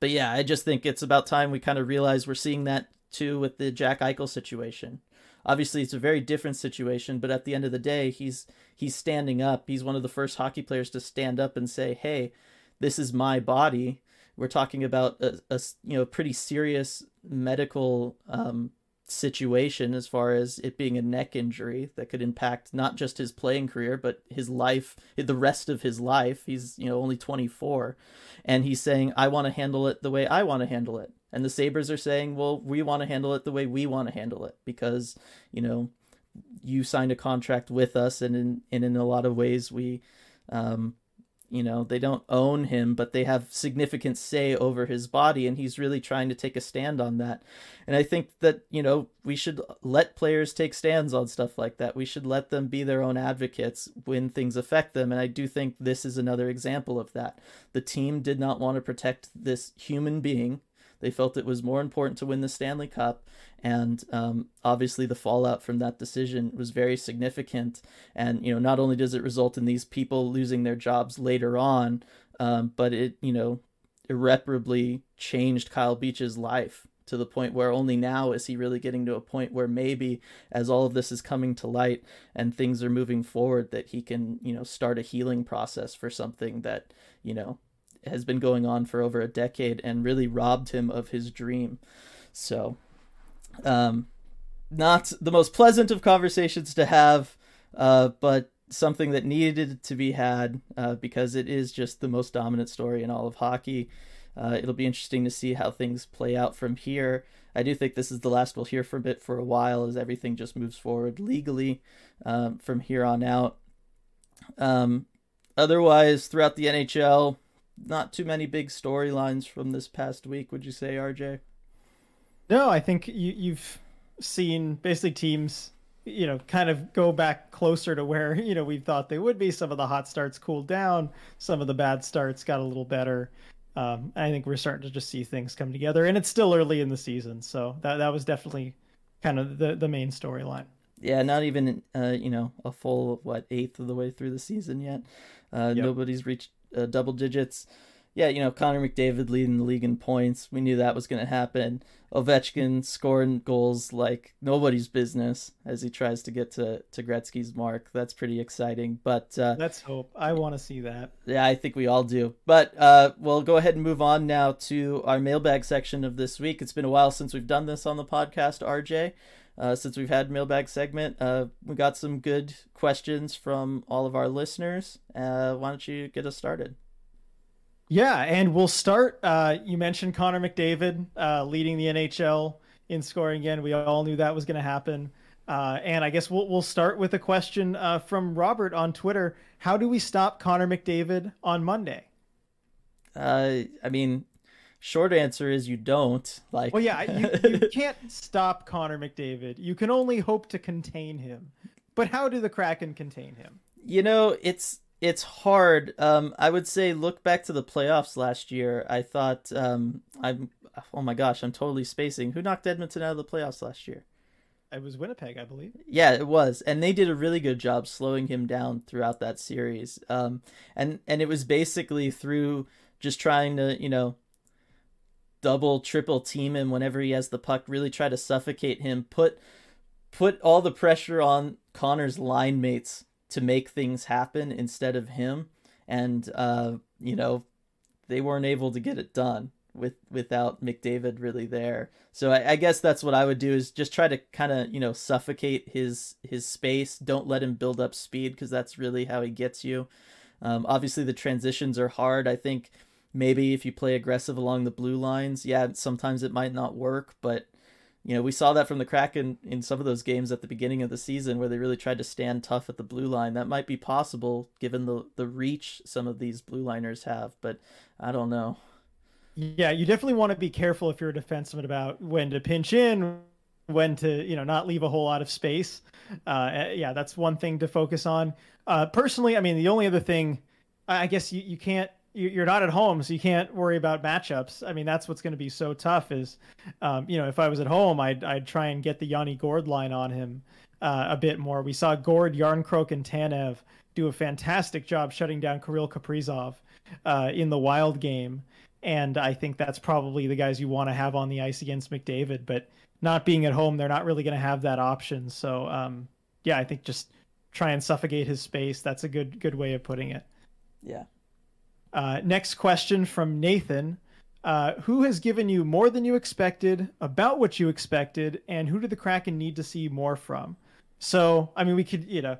but yeah, I just think it's about time we kind of realize we're seeing that too with the Jack Eichel situation. Obviously, it's a very different situation, but at the end of the day, he's he's standing up. He's one of the first hockey players to stand up and say, "Hey, this is my body we're talking about a, a you know pretty serious medical um, situation as far as it being a neck injury that could impact not just his playing career but his life the rest of his life he's you know only 24 and he's saying i want to handle it the way i want to handle it and the sabres are saying well we want to handle it the way we want to handle it because you know you signed a contract with us and in and in a lot of ways we um, you know they don't own him but they have significant say over his body and he's really trying to take a stand on that. And i think that you know we should let players take stands on stuff like that. We should let them be their own advocates when things affect them. And i do think this is another example of that. The team did not want to protect this human being they felt it was more important to win the Stanley Cup, and um, obviously the fallout from that decision was very significant. And you know, not only does it result in these people losing their jobs later on, um, but it you know irreparably changed Kyle Beach's life to the point where only now is he really getting to a point where maybe as all of this is coming to light and things are moving forward that he can you know start a healing process for something that you know has been going on for over a decade and really robbed him of his dream. So, um, not the most pleasant of conversations to have, uh, but something that needed to be had uh, because it is just the most dominant story in all of hockey. Uh, it'll be interesting to see how things play out from here. I do think this is the last we'll hear from it for a while as everything just moves forward legally um, from here on out. Um, otherwise, throughout the NHL, not too many big storylines from this past week, would you say, RJ? No, I think you, you've seen basically teams, you know, kind of go back closer to where you know we thought they would be. Some of the hot starts cooled down, some of the bad starts got a little better. Um, I think we're starting to just see things come together, and it's still early in the season, so that that was definitely kind of the the main storyline. Yeah, not even uh, you know a full what eighth of the way through the season yet. Uh, yep. Nobody's reached uh, double digits. Yeah, you know, Connor McDavid leading the league in points. We knew that was going to happen. Ovechkin scoring goals like nobody's business as he tries to get to, to Gretzky's mark. That's pretty exciting. But uh, let's hope. I want to see that. Yeah, I think we all do. But uh, we'll go ahead and move on now to our mailbag section of this week. It's been a while since we've done this on the podcast, RJ. Uh, since we've had mailbag segment. Uh, we got some good questions from all of our listeners. Uh, why don't you get us started? Yeah, and we'll start. Uh, you mentioned Connor McDavid uh, leading the NHL in scoring again. We all knew that was going to happen. Uh, and I guess we'll we'll start with a question uh, from Robert on Twitter. How do we stop Connor McDavid on Monday? Uh, I mean, short answer is you don't. Like, well, yeah, you, you (laughs) can't stop Connor McDavid. You can only hope to contain him. But how do the Kraken contain him? You know, it's it's hard. Um, I would say look back to the playoffs last year. I thought um, I'm. Oh my gosh, I'm totally spacing. Who knocked Edmonton out of the playoffs last year? It was Winnipeg, I believe. Yeah, it was, and they did a really good job slowing him down throughout that series. Um, and and it was basically through just trying to you know double, triple team him whenever he has the puck. Really try to suffocate him. Put put all the pressure on Connor's line mates to make things happen instead of him. And uh, you know, they weren't able to get it done with without McDavid really there. So I, I guess that's what I would do is just try to kind of you know suffocate his his space. Don't let him build up speed because that's really how he gets you. Um, obviously the transitions are hard. I think maybe if you play aggressive along the blue lines, yeah, sometimes it might not work, but you know, we saw that from the Kraken in in some of those games at the beginning of the season where they really tried to stand tough at the blue line. That might be possible given the the reach some of these blue liners have, but I don't know. Yeah, you definitely want to be careful if you're a defenseman about when to pinch in, when to you know not leave a whole lot of space. Uh, eh, yeah, that's one thing to focus on. Uh, personally, I mean, the only other thing, I guess you, you can't you're not at home, so you can't worry about matchups. I mean, that's what's going to be so tough. Is um, you know, if I was at home, I'd I'd try and get the Yanni Gourde line on him uh, a bit more. We saw Gourde, Jarnkrok, and Tanev do a fantastic job shutting down Kirill Kaprizov uh, in the Wild game, and I think that's probably the guys you want to have on the ice against McDavid. But not being at home, they're not really going to have that option. So um, yeah, I think just try and suffocate his space. That's a good good way of putting it. Yeah. Uh, next question from Nathan. Uh, who has given you more than you expected, about what you expected, and who did the Kraken need to see more from? So, I mean, we could, you know,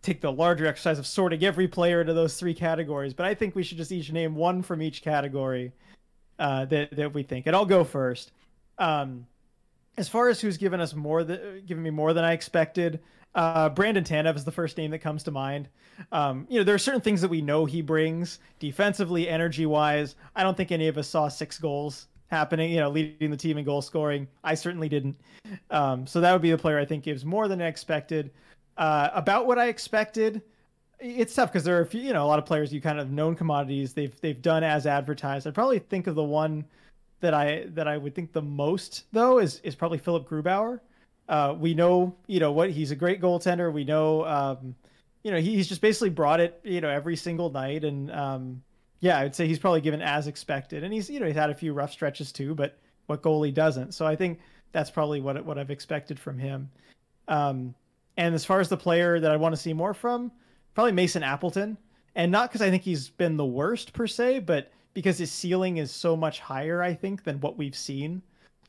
take the larger exercise of sorting every player into those three categories, but I think we should just each name one from each category uh, that that we think. And I'll go first. Um, as far as who's given us more than given me more than I expected, uh, Brandon Tanev is the first name that comes to mind. Um, you know, there are certain things that we know he brings defensively, energy wise. I don't think any of us saw six goals happening, you know, leading the team in goal scoring. I certainly didn't. Um, so that would be the player I think gives more than I expected. Uh, about what I expected, it's tough because there are a few, you know, a lot of players you kind of known commodities. They've they've done as advertised. I'd probably think of the one that I that I would think the most though is is probably Philip Grubauer. Uh, we know, you know, what he's a great goaltender. We know, um, you know, he's just basically brought it, you know, every single night. And um, yeah, I would say he's probably given as expected. And he's, you know, he's had a few rough stretches too, but what goalie doesn't? So I think that's probably what what I've expected from him. Um, and as far as the player that I want to see more from, probably Mason Appleton. And not because I think he's been the worst per se, but because his ceiling is so much higher, I think, than what we've seen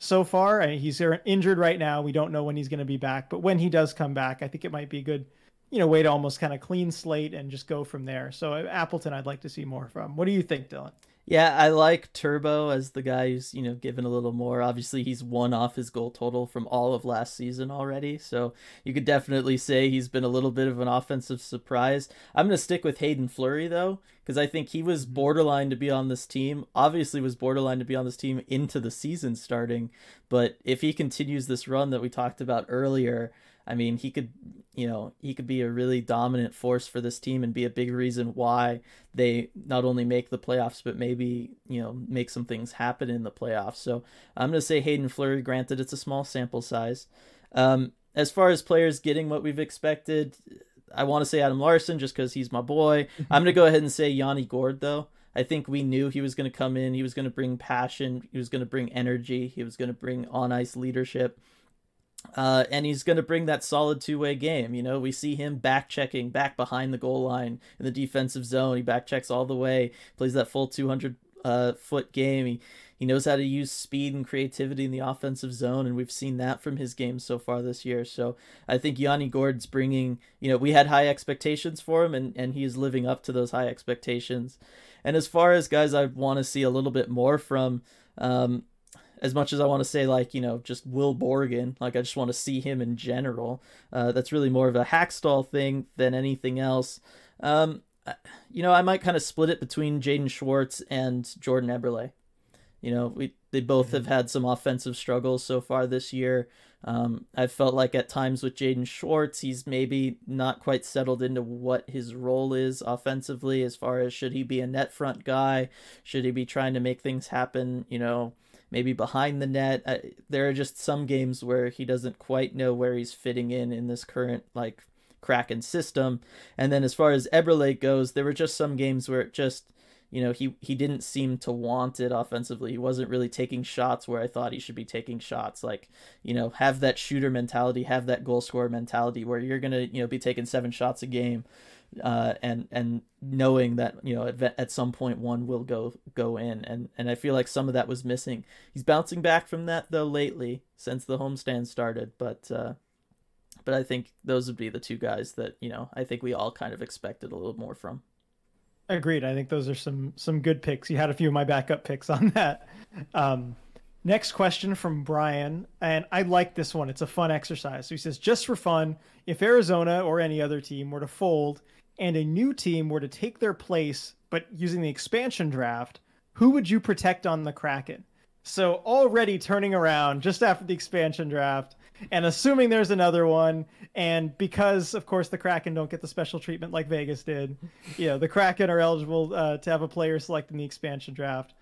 so far. I mean, he's injured right now. We don't know when he's going to be back, but when he does come back, I think it might be a good, you know, way to almost kind of clean slate and just go from there. So uh, Appleton, I'd like to see more from. What do you think, Dylan? Yeah, I like Turbo as the guy who's, you know, given a little more. Obviously, he's one off his goal total from all of last season already. So you could definitely say he's been a little bit of an offensive surprise. I'm going to stick with Hayden Fleury, though, because I think he was mm-hmm. borderline to be on this team. Obviously, was borderline to be on this team into the season starting. But if he continues this run that we talked about earlier, I mean, he could, you know, he could be a really dominant force for this team and be a big reason why they not only make the playoffs, but maybe, you know, make some things happen in the playoffs. So I'm going to say Hayden Fleury, granted, it's a small sample size. Um, as far as players getting what we've expected, I want to say Adam Larsson just because he's my boy. (laughs) I'm going to go ahead and say Yanni Gourde, though. I think we knew he was going to come in. He was going to bring passion. He was going to bring energy. He was going to bring on ice leadership. Uh, and he's going to bring that solid two way game. You know, we see him back checking back behind the goal line in the defensive zone. He back checks all the way, plays that full 200 uh, foot game. He, He knows how to use speed and creativity in the offensive zone, and we've seen that from his game so far this year. So I think Yanni Gourde's bringing, you know, we had high expectations for him, and, and he is living up to those high expectations. And as far as guys I want to see a little bit more from, um, as much as I want to say like you know just Will Borgen, like I just want to see him in general. Uh, that's really more of a Hakstol thing than anything else. Um, you know, I might kind of split it between Jaden Schwartz and Jordan Eberle. You know, we they both have had some offensive struggles so far this year. Um, I felt like at times with Jaden Schwartz, he's maybe not quite settled into what his role is offensively, as far as should he be a net front guy, should he be trying to make things happen, you know, maybe behind the net. Uh, there are just some games where he doesn't quite know where he's fitting in in this current like Kraken system. And then as far as Eberle goes, there were just some games where it just you know he he didn't seem to want it offensively. He wasn't really taking shots where I thought he should be taking shots. Like you know have that shooter mentality, have that goal scorer mentality where you're gonna you know be taking seven shots a game. Uh, and and knowing that you know at, at some point one will go go in and and I feel like some of that was missing. He's bouncing back from that though lately since the homestand started, but uh, but I think those would be the two guys that you know I think we all kind of expected a little more from. Agreed. I think those are some some good picks. You had a few of my backup picks on (laughs) that. Um, next question from Brian, and I like this one. It's a fun exercise. So he says, just for fun, if Arizona or any other team were to fold and a new team were to take their place, but using the expansion draft, who would you protect on the Kraken? So already turning around just after the expansion draft and assuming there's another one, and because of course the Kraken don't get the special treatment like Vegas did, you know the Kraken are eligible uh, to have a player selected in the expansion draft.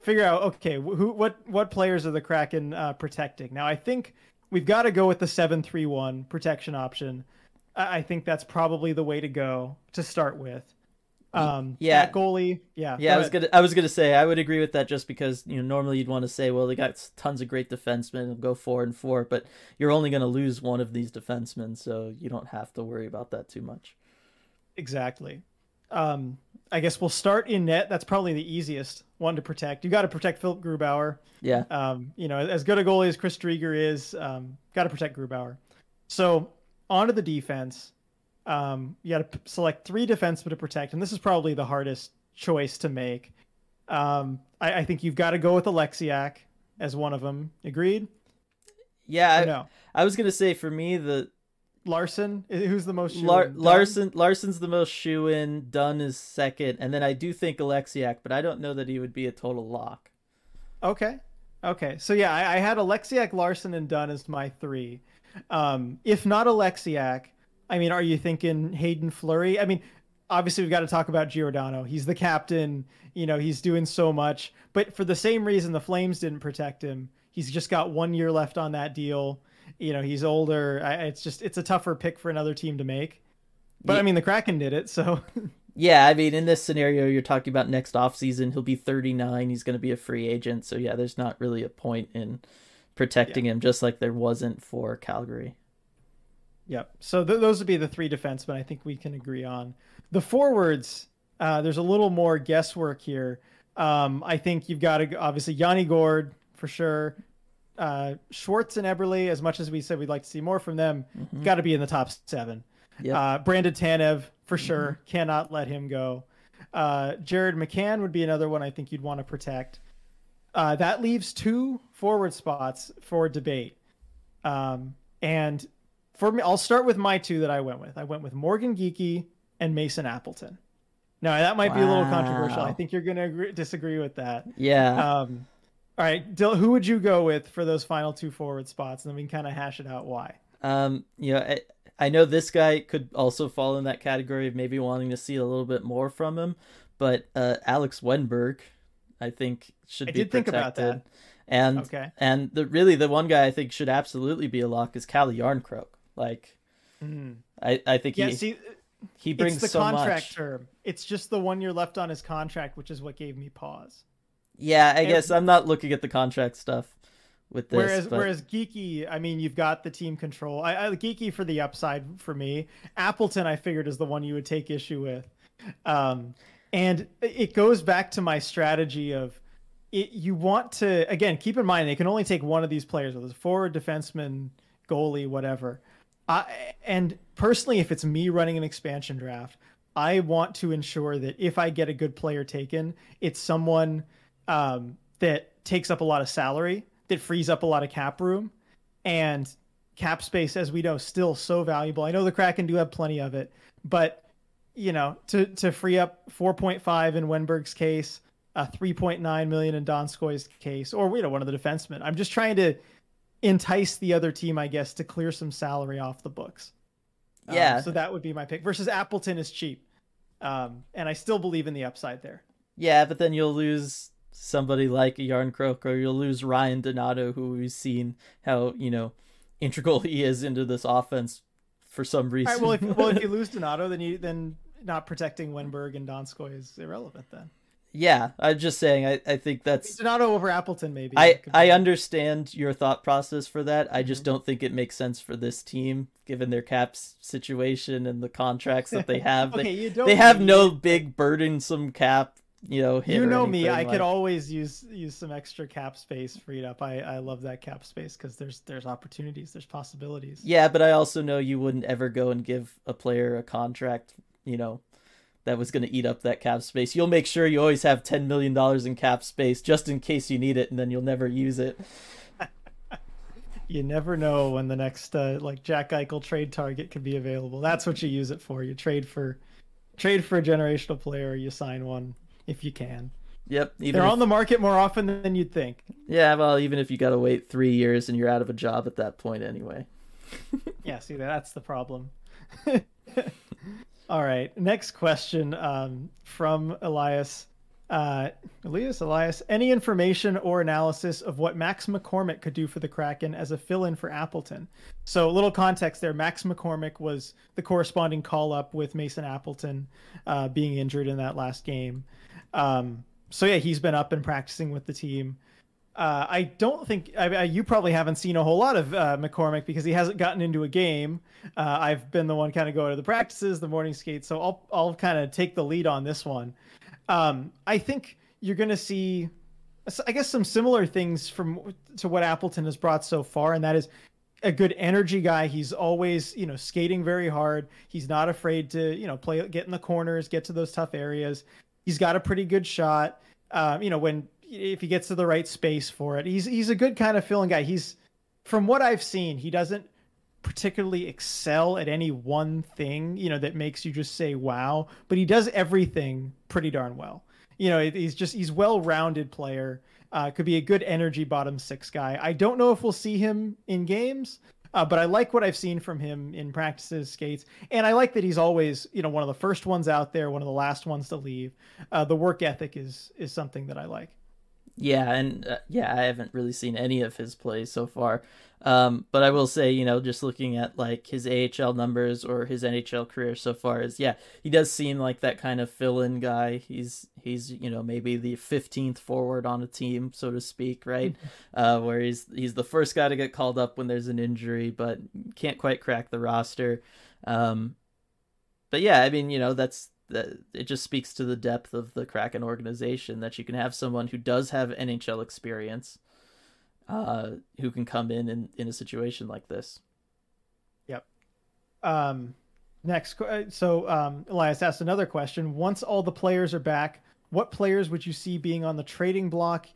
Figure out okay who what what players are the Kraken uh, protecting? Now I think we've got to go with the seven three one protection option. I, think that's probably the way to go to start with. Um, yeah, goalie. Yeah, yeah. Go I was gonna, I was gonna say, I would agree with that, just because you know normally you'd want to say, well, they got tons of great defensemen, and go four and four, but you're only gonna lose one of these defensemen, so you don't have to worry about that too much. Exactly. Um, I guess we'll start in net. That's probably the easiest one to protect. You got to protect Philip Grubauer. Yeah. Um, you know, as good a goalie as Chris Driedger is, um, got to protect Grubauer. So onto the defense. Um, you got to p- select three defensemen to protect, and this is probably the hardest choice to make. Um, I, I think you've got to go with Oleksiak as one of them. Agreed? Yeah, I, no? I was gonna say for me the Larsson, who's the most Lar- Larsson Larsson's the most shoe in. Dunn is second, and then I do think Oleksiak, but I don't know that he would be a total lock. Okay, okay, so yeah, I, I had Oleksiak, Larsson, and Dunn as my three. Um, if not Oleksiak, I mean, are you thinking Hayden Fleury? I mean, obviously we've got to talk about Giordano. He's the captain. You know, he's doing so much. But for the same reason the Flames didn't protect him, he's just got one year left on that deal. You know, he's older. It's just it's a tougher pick for another team to make. But yeah. I mean, the Kraken did it, so. (laughs) yeah, I mean, in this scenario, you're talking about next offseason. He'll be 39. He's going to be a free agent. So yeah, there's not really a point in protecting yeah. him, just like there wasn't for Calgary. Yep. So th- those would be the three defensemen I think we can agree on. The forwards, uh, there's a little more guesswork here. Um, I think you've got to obviously Yanni Gourde for sure. Uh, Schwartz and Eberle, as much as we said we'd like to see more from them, mm-hmm. got to be in the top seven. Yep. Uh, Brandon Tanev for mm-hmm. sure, cannot let him go. Uh, Jared McCann would be another one I think you'd want to protect. Uh, that leaves two forward spots for debate. Um, and for me, I'll start with my two that I went with. I went with Morgan Geekie and Mason Appleton. Now that might wow. be a little controversial. I think you're going to disagree with that. Yeah. Um, all right, Dill, who would you go with for those final two forward spots, and then we can kind of hash it out why. Um, you know, I, I know this guy could also fall in that category of maybe wanting to see a little bit more from him, but uh, Alex Wennberg, I think should I be did protected. think about that. And okay. and the really the one guy I think should absolutely be a lock is Calle Jarnkrok. Like, mm. I I think yeah, he see, he brings it's the so contract much. term. It's just the one year left on his contract, which is what gave me pause. Yeah, I and, guess I'm not looking at the contract stuff with this. Whereas but... whereas Geekie, I mean, you've got the team control. I, I Geekie for the upside for me. Appleton, I figured is the one you would take issue with, um, and it goes back to my strategy of it, you want to again keep in mind they can only take one of these players, whether it's forward, defenseman, goalie, whatever. I, and personally, if it's me running an expansion draft, I want to ensure that if I get a good player taken, it's someone um, that takes up a lot of salary, that frees up a lot of cap room, and cap space, as we know, still so valuable. I know the Kraken do have plenty of it, but you know, to to free up 4.5 in Wennberg's case, uh, 3.9 million in Donskoy's case, or you know, one of the defensemen. I'm just trying to entice the other team, I guess, to clear some salary off the books. Um, yeah. Um, so that would be my pick. Versus Appleton is cheap, um, and I still believe in the upside there. Yeah, but then you'll lose somebody like Jarnkrok, or you'll lose Ryan Donato, who we've seen how you know integral he is into this offense for some reason. well, if, well, if you (laughs) lose Donato, then you then not protecting Wennberg and Donskoy is irrelevant then. Yeah, I'm just saying. I, I think that's Donato over Appleton. Maybe I I understand your thought process for that. I just mm-hmm. don't think it makes sense for this team given their caps situation and the contracts that they have. (laughs) okay, they, you don't they have no big burdensome cap. You know, you know me. I like... could always use use some extra cap space freed up. I I love that cap space because there's there's opportunities, there's possibilities. Yeah, but I also know you wouldn't ever go and give a player a contract. You know, that was going to eat up that cap space. You'll make sure you always have $10 million in cap space just in case you need it, and then you'll never use it. (laughs) you never know when the next uh, like Jack Eichel trade target could be available. That's what you use it for. You trade for trade for a generational player, you sign one if you can. Yep. They're if... on the market more often than you'd think. Yeah, well, even if you got to wait three years and you're out of a job at that point anyway. (laughs) yeah, see, that's the problem. (laughs) All right. Next question um, from Elias. Uh, Elias, Elias, any information or analysis of what Max McCormick could do for the Kraken as a fill in for Appleton? So, a little context there. Max McCormick was the corresponding call up with Mason Appleton uh, being injured in that last game. Um, so, yeah, he's been up and practicing with the team. Uh, I don't think I, I, you probably haven't seen a whole lot of uh, McCormick because he hasn't gotten into a game. Uh, I've been the one kind of going to the practices, the morning skates, so I'll I'll kind of take the lead on this one. Um, I think you're going to see, I guess, some similar things from to what Appleton has brought so far, and that is a good energy guy. He's always you know skating very hard. He's not afraid to you know play, get in the corners, get to those tough areas. He's got a pretty good shot. Um, you know when if he gets to the right space for it. He's he's a good kind of filling guy. He's from what I've seen, he doesn't particularly excel at any one thing, you know, that makes you just say wow, but he does everything pretty darn well. You know, he's just he's well-rounded player. Uh, could be a good energy bottom six guy. I don't know if we'll see him in games, uh, but I like what I've seen from him in practices, skates, and I like that he's always, you know, one of the first ones out there, one of the last ones to leave. Uh, the work ethic is is something that I like. Yeah, and uh, yeah, I haven't really seen any of his plays so far. Um, but I will say, you know, just looking at like his AHL numbers or his NHL career so far is yeah, he does seem like that kind of fill-in guy. He's he's you know maybe the 15th forward on a team, so to speak, right? uh, where he's he's the first guy to get called up when there's an injury, but can't quite crack the roster. Um, but yeah, I mean, you know, that's that it just speaks to the depth of the Kraken organization that you can have someone who does have NHL experience, uh, who can come in, in in a situation like this. Yep. Um, next, uh, so um, Elias asked another question. Once all the players are back, what players would you see being on the trading block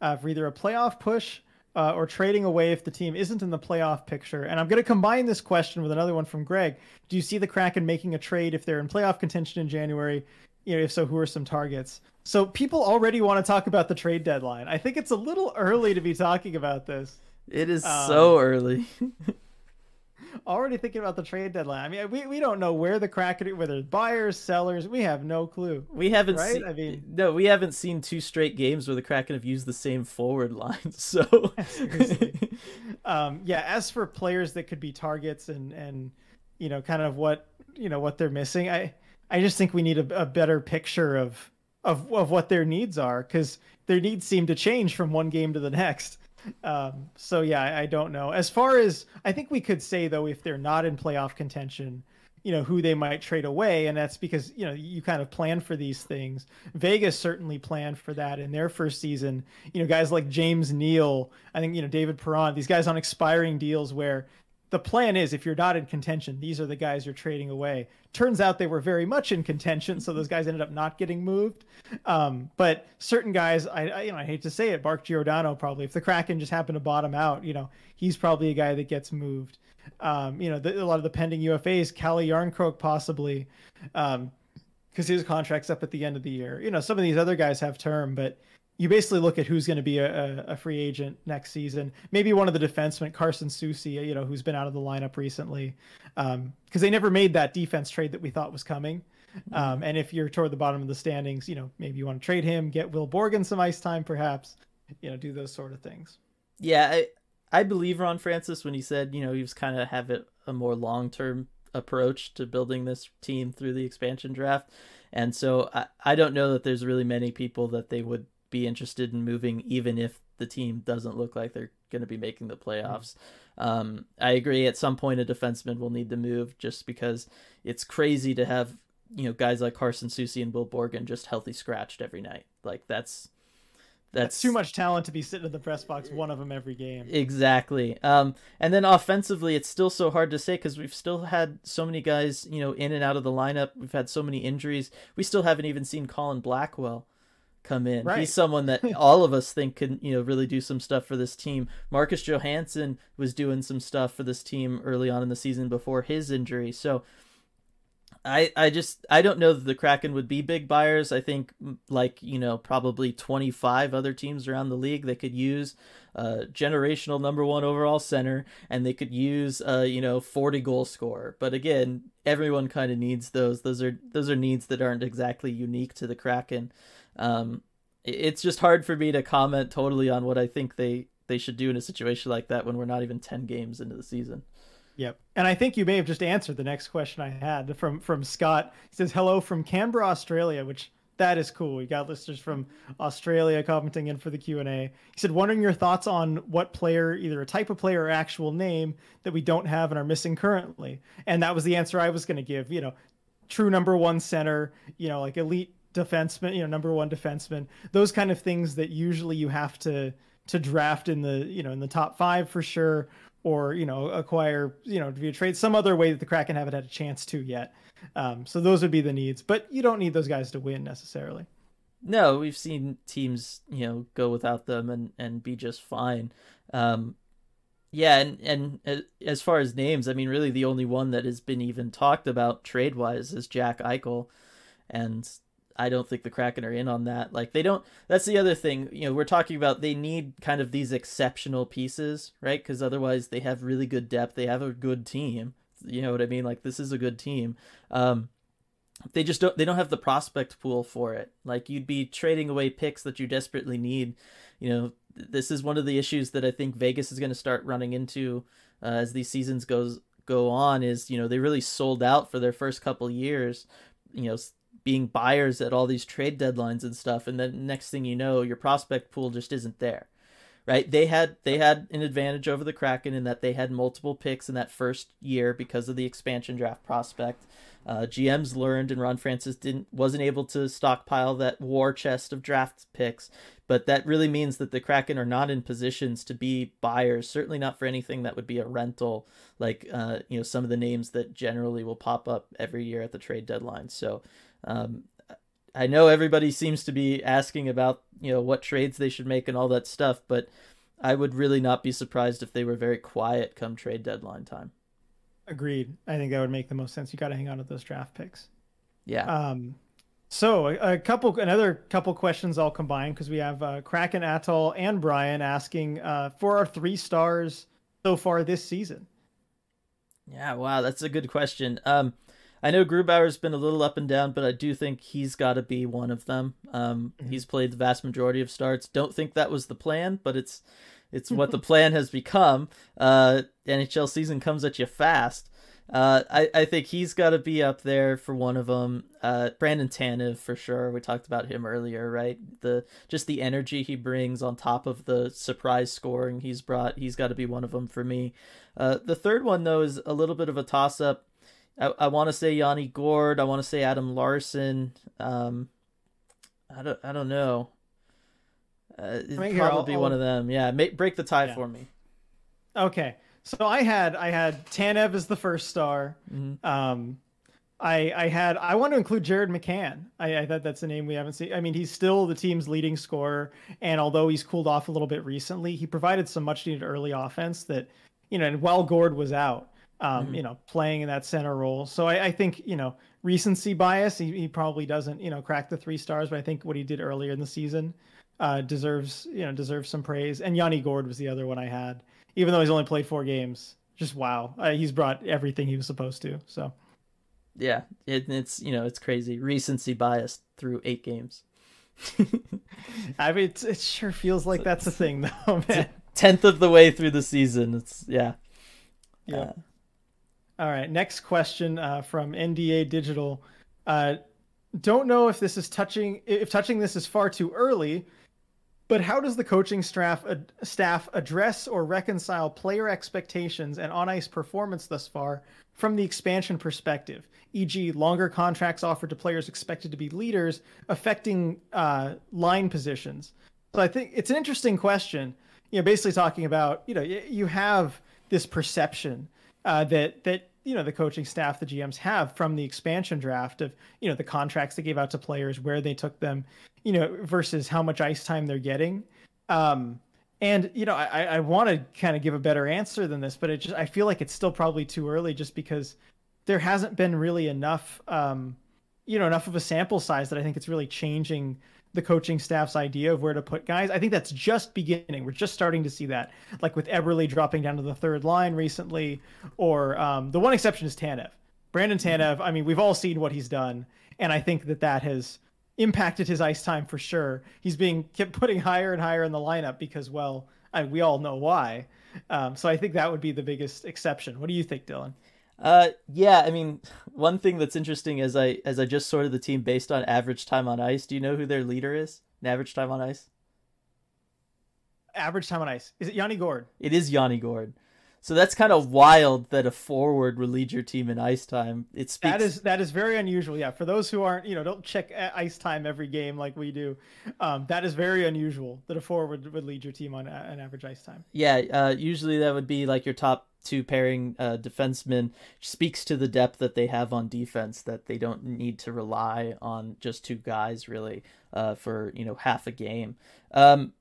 uh, for either a playoff push uh, or trading away if the team isn't in the playoff picture? And I'm going to combine this question with another one from Greg. Do you see the Kraken making a trade if they're in playoff contention in January? You know, if so, who are some targets? So people already want to talk about the trade deadline. I think it's a little early to be talking about this. It is um, so early. (laughs) already thinking about the trade deadline. I mean, we, we don't know where the Kraken, whether buyers, sellers, we have no clue. We haven't right? seen. I mean, no, we haven't seen two straight games where the Kraken have used the same forward line. (laughs) So, (laughs) um, yeah. As for players that could be targets and and you know, kind of what you know what they're missing, I I just think we need a, a better picture of of of what their needs are because their needs seem to change from one game to the next. Um, so yeah, I, I, don't know. As far as I think we could say though, if they're not in playoff contention, you know who they might trade away and that's because you know you kind of plan for these things vegas certainly planned for that in their first season you know guys like james neal i think you know david perron these guys on expiring deals where the plan is if you're not in contention these are the guys you're trading away. Turns out they were very much in contention so those guys ended up not getting moved. Um, but certain guys I, I, you know i hate to say it mark giordano probably if the kraken just happened to bottom out you know he's probably a guy that gets moved. Um, you know, the, a lot of the pending UFAs, Calle Jarnkrok possibly, because um, his contract's up at the end of the year. You know, some of these other guys have term, but you basically look at who's going to be a, a, free agent next season. Maybe one of the defensemen, Carson Soucy, you know, who's been out of the lineup recently, because um, they never made that defense trade that we thought was coming. Mm-hmm. Um, and if you're toward the bottom of the standings, you know, maybe you want to trade him, get Will Borgen some ice time, perhaps, you know, do those sort of things. Yeah, I, I believe Ron Francis when he said, you know, he was kind of have a, a more long term approach to building this team through the expansion draft. And so I, I don't know that there's really many people that they would be interested in moving, even if the team doesn't look like they're going to be making the playoffs. Um, I agree. At some point, a defenseman will need to move just because it's crazy to have you know guys like Carson Soucy and Will Borgen just healthy scratched every night. Like that's that's, that's, too much talent to be sitting in the press box, one of them every game. Exactly. Um, and then offensively, it's still so hard to say because we've still had so many guys, you know, in and out of the lineup. We've had so many injuries. We still haven't even seen Colin Blackwell come in. Right. He's someone that (laughs) all of us think can, you know, really do some stuff for this team. Marcus Johansson was doing some stuff for this team early on in the season before his injury. So I, I just I don't know that the Kraken would be big buyers. I think mm, like you know probably 25 other teams around the league they could use a generational number one overall center and they could use a you know 40 goal scorer. But again, everyone kind of needs those. Those are those are needs that aren't exactly unique to the Kraken. Um, it's just hard for me to comment totally on what I think they they should do in a situation like that when we're not even 10 games into the season. Yep. And I think you may have just answered the next question I had from from Scott. He says hello from Canberra, Australia, which that is cool. We got listeners from Australia commenting in for the Q&A. He said wondering your thoughts on what player, either a type of player or actual name that we don't have and are missing currently. And that was the answer I was going to give, you know, true number 1 center, you know, like elite defenseman, you know, number 1 defenseman. Those kind of things that usually you have to to draft in the, you know, in the top 5 for sure or you know acquire you know via trade some other way that the Kraken haven't had a chance to yet. Um, so those would be the needs, but you don't need those guys to win necessarily. No, we've seen teams you know go without them and and be just fine. Um, yeah, and and as far as names, I mean, really the only one that has been even talked about trade wise is Jack Eichel, and I don't think the Kraken are in on that. Like they don't. That's the other thing. You know, we're talking about they need kind of these exceptional pieces, right? Because otherwise, they have really good depth. They have a good team. You know what I mean? Like this is a good team. Um, they just don't. They don't have the prospect pool for it. Like you'd be trading away picks that you desperately need. You know, this is one of the issues that I think Vegas is going to start running into uh, as these seasons goes go on. Is you know they really sold out for their first couple years. You know being buyers at all these trade deadlines and stuff and then next thing you know your prospect pool just isn't there right? They had they had an advantage over the kraken in that they had multiple picks in that first year because of the expansion draft prospect. Uh, gms learned and ron francis didn't wasn't able to stockpile that war chest of draft picks but that really means that the kraken are not in positions to be buyers certainly not for anything that would be a rental like uh, you know some of the names that generally will pop up every year at the trade deadline. So um, I know everybody seems to be asking about you know what trades they should make and all that stuff, but I would really not be surprised if they were very quiet come trade deadline time. Agreed. I think that would make the most sense. You got to hang on to those draft picks. Yeah. Um, so a, a couple, another couple questions all combined because we have uh, Kraken Atoll and Brian asking uh, for our three stars so far this season. Yeah, wow, that's a good question. Um, I know Grubauer's been a little up and down, but I do think he's got to be one of them. Um, mm-hmm. He's played the vast majority of starts. Don't think that was the plan, but it's it's what the plan has become. Uh, NHL season comes at you fast. Uh, I, I think he's got to be up there for one of them. Uh, Brandon Tanev for sure. We talked about him earlier, right? The just the energy he brings on top of the surprise scoring he's brought. He's got to be one of them for me. Uh, the third one though is a little bit of a toss up. I, I want to say Yanni Gourde. I want to say Adam Larsson. Um, I don't I don't know. Uh, it'd probably I'll, be I'll... one of them. Yeah, make, break the tie yeah. for me. Okay, so I had I had Tanev as the first star. Mm-hmm. Um, I I had I want to include Jared McCann. I, I thought that's a name we haven't seen. I mean, he's still the team's leading scorer, and although he's cooled off a little bit recently, he provided some much needed early offense that you know. And while Gourde was out, um, mm-hmm. you know, playing in that center role, so I, I think you know recency bias. He, he probably doesn't you know crack the three stars, but I think what he did earlier in the season uh, deserves you know deserves some praise. And Yanni Gourde was the other one I had, even though he's only played four games. Just wow, uh, he's brought everything he was supposed to. So yeah, it, it's you know it's crazy recency bias through eight games. (laughs) I mean, it sure feels like that's a thing, though, (laughs) man. Tenth of the way through the season. It's yeah. Yeah. Uh, All right. Next question uh, from NDA Digital. Uh, don't know if this is touching if touching this is far too early, but how does the coaching staff staff address or reconcile player expectations and on ice performance thus far from the expansion perspective? e.g., longer contracts offered to players expected to be leaders, affecting uh, line positions. So I think it's an interesting question. You know, basically talking about you know you have this perception uh, that that you know the coaching staff, the GMs have from the expansion draft of you know the contracts they gave out to players, where they took them, you know, versus how much ice time they're getting. Um, and you know, I, I want to kind of give a better answer than this, but it just I feel like it's still probably too early, just because there hasn't been really enough, um, you know, enough of a sample size that I think it's really changing the coaching staff's idea of where to put guys. I think that's just beginning. We're just starting to see that, like with Eberle dropping down to the third line recently, or um, the one exception is Tanev. Brandon Tanev. I mean, we've all seen what he's done, and I think that that has impacted his ice time for sure. He's being kept putting higher and higher in the lineup because, well, I, we all know why. Um, so I think that would be the biggest exception. What do you think, Dylan? Uh, yeah, I mean, (laughs) one thing that's interesting as I as I just sorted the team based on average time on ice. Do you know who their leader is? average time on ice. Average time on ice. Is it Yanni Gourde? It is Yanni Gourde. So that's kind of wild that a forward would lead your team in ice time. It speaks. That is that is very unusual. Yeah, for those who aren't, you know, don't check ice time every game like we do. Um, that is very unusual that a forward would lead your team on an average ice time. Yeah, uh, usually that would be like your top two pairing uh, defensemen. Speaks to the depth that they have on defense. That they don't need to rely on just two guys really uh, for you know half a game. Um,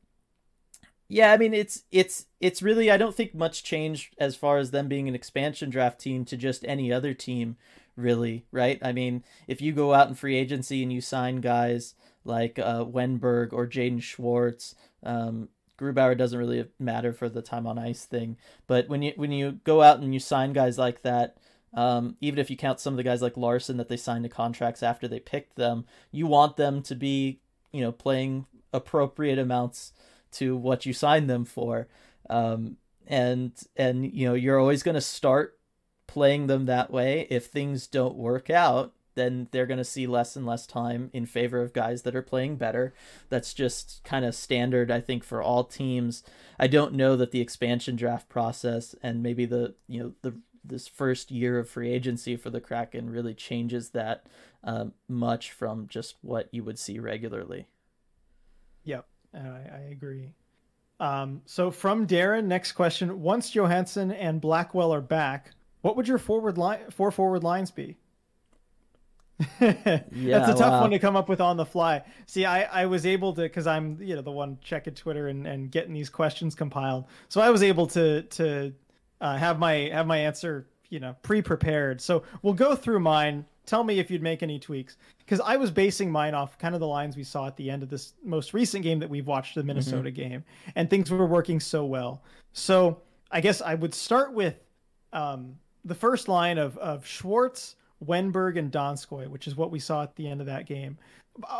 yeah, I mean it's it's it's really I don't think much changed as far as them being an expansion draft team to just any other team really, right? I mean, if you go out in free agency and you sign guys like uh, Wennberg or Jaden Schwartz, um, Grubauer doesn't really matter for the time on ice thing, but when you when you go out and you sign guys like that, um, even if you count some of the guys like Larsson that they signed to contracts after they picked them, you want them to be you know playing appropriate amounts to what you signed them for. Um, and and you know you're always going to start playing them that way. If things don't work out, then they're going to see less and less time in favor of guys that are playing better. That's just kind of standard, I think, for all teams. I don't know that the expansion draft process and maybe the you know the this first year of free agency for the Kraken really changes that uh, much from just what you would see regularly. Yep. I, I agree. Um, so from Darren, next question: Once Johansson and Blackwell are back, what would your forward line, four forward lines be? yeah, (laughs) That's a tough wow. one to come up with on the fly. See, I, I was able to because I'm you know the one checking Twitter and, and getting these questions compiled. So I was able to to uh, have my have my answer you know pre prepared. So we'll go through mine tell me if you'd make any tweaks because I was basing mine off kind of the lines we saw at the end of this most recent game that we've watched, the Minnesota mm-hmm. game, and things were working so well. So I guess I would start with um, the first line of of Schwartz, Wennberg, and Donskoy, which is what we saw at the end of that game.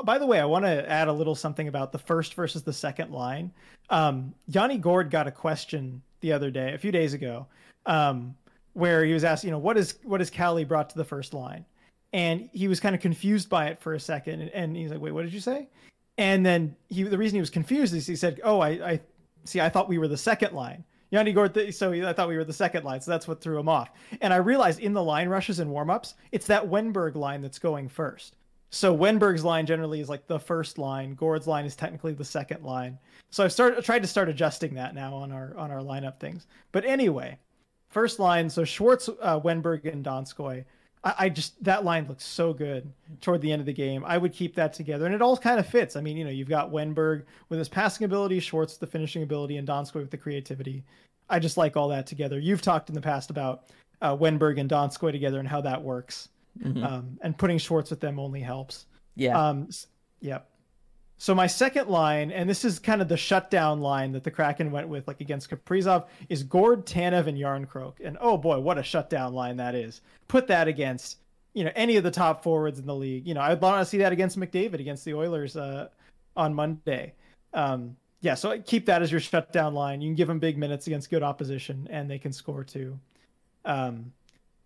By the way, I want to add a little something about the first versus the second line. Um, Yanni Gourde got a question the other day, a few days ago, um, where he was asked, you know, what is what is Calle brought to the first line? And he was kind of confused by it for a second and, he's like wait what did you say and then he the reason he was confused is he said oh i i see i thought we were the second line Yanni Gourde. Th- so I thought we were the second line, so that's what threw him off. And I realized in the line rushes and warmups, it's that Wennberg line that's going first. So Wennberg's line generally is like the first line. Gourde's line is technically the second line. So I've started tried to start adjusting that now on our on our lineup things. But anyway, first line. So Schwartz, uh, Wennberg, and Donskoy. I, I just that line looks so good toward the end of the game. I would keep that together, and it all kind of fits. I mean, you know, you've got Wennberg with his passing ability, Schwartz with the finishing ability, and Donskoy with the creativity. I just like all that together. You've talked in the past about uh, Wennberg and Donskoy together and how that works. Mm-hmm. Um, and putting Schwartz with them only helps. Yeah. Um, yep. So my second line, and this is kind of the shutdown line that the Kraken went with, like against Kaprizov, is Gourde, Tanev, and Jarnkrok. And oh boy, what a shutdown line that is! Put that against you know any of the top forwards in the league. You know, I'd want to see that against McDavid against the Oilers uh, on Monday. Um, yeah, so keep that as your shutdown line. You can give them big minutes against good opposition, and they can score too. Um,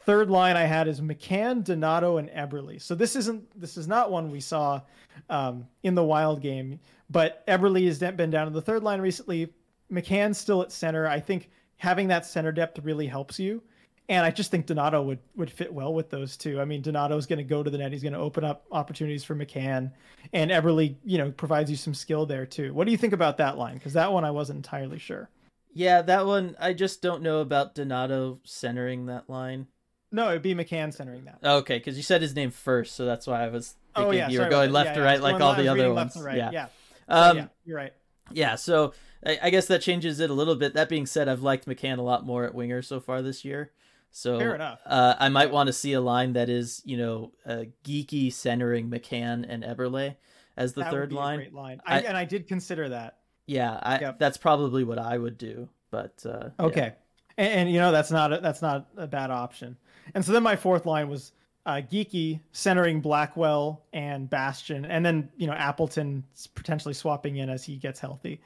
third line I had is McCann, Donato, and Eberle. So this isn't this is not one we saw um, in the Wild game, but Eberle has been down in the third line recently. McCann's still at center. I think having that center depth really helps you. And I just think Donato would, would fit well with those two. I mean, Donato is going to go to the net. He's going to open up opportunities for McCann, and Eberle, you know, provides you some skill there too. What do you think about that line? Because that one I wasn't entirely sure. Yeah, that one I just don't know about Donato centering that line. No, it'd be McCann centering that. Okay, because you said his name first, so that's why I was thinking oh, yeah, you were going left yeah, to yeah, right like all the other ones. Right. Yeah, yeah. Um, yeah, you're right. Yeah, so I, I, guess that changes it a little bit. That being said, I've liked McCann a lot more at winger so far this year. So Fair enough. Uh, I might want to see a line that is, you know, uh, Geekie centering McCann and Eberle as the that third line. great line. I, I, and I did consider that. Yeah, I, yep. that's probably what I would do. But uh, okay, yeah. and, and, you know that's not a, that's not a bad option. And so then my fourth line was uh, Geekie centering Blackwell and Bastian, and then you know Appleton potentially swapping in as he gets healthy.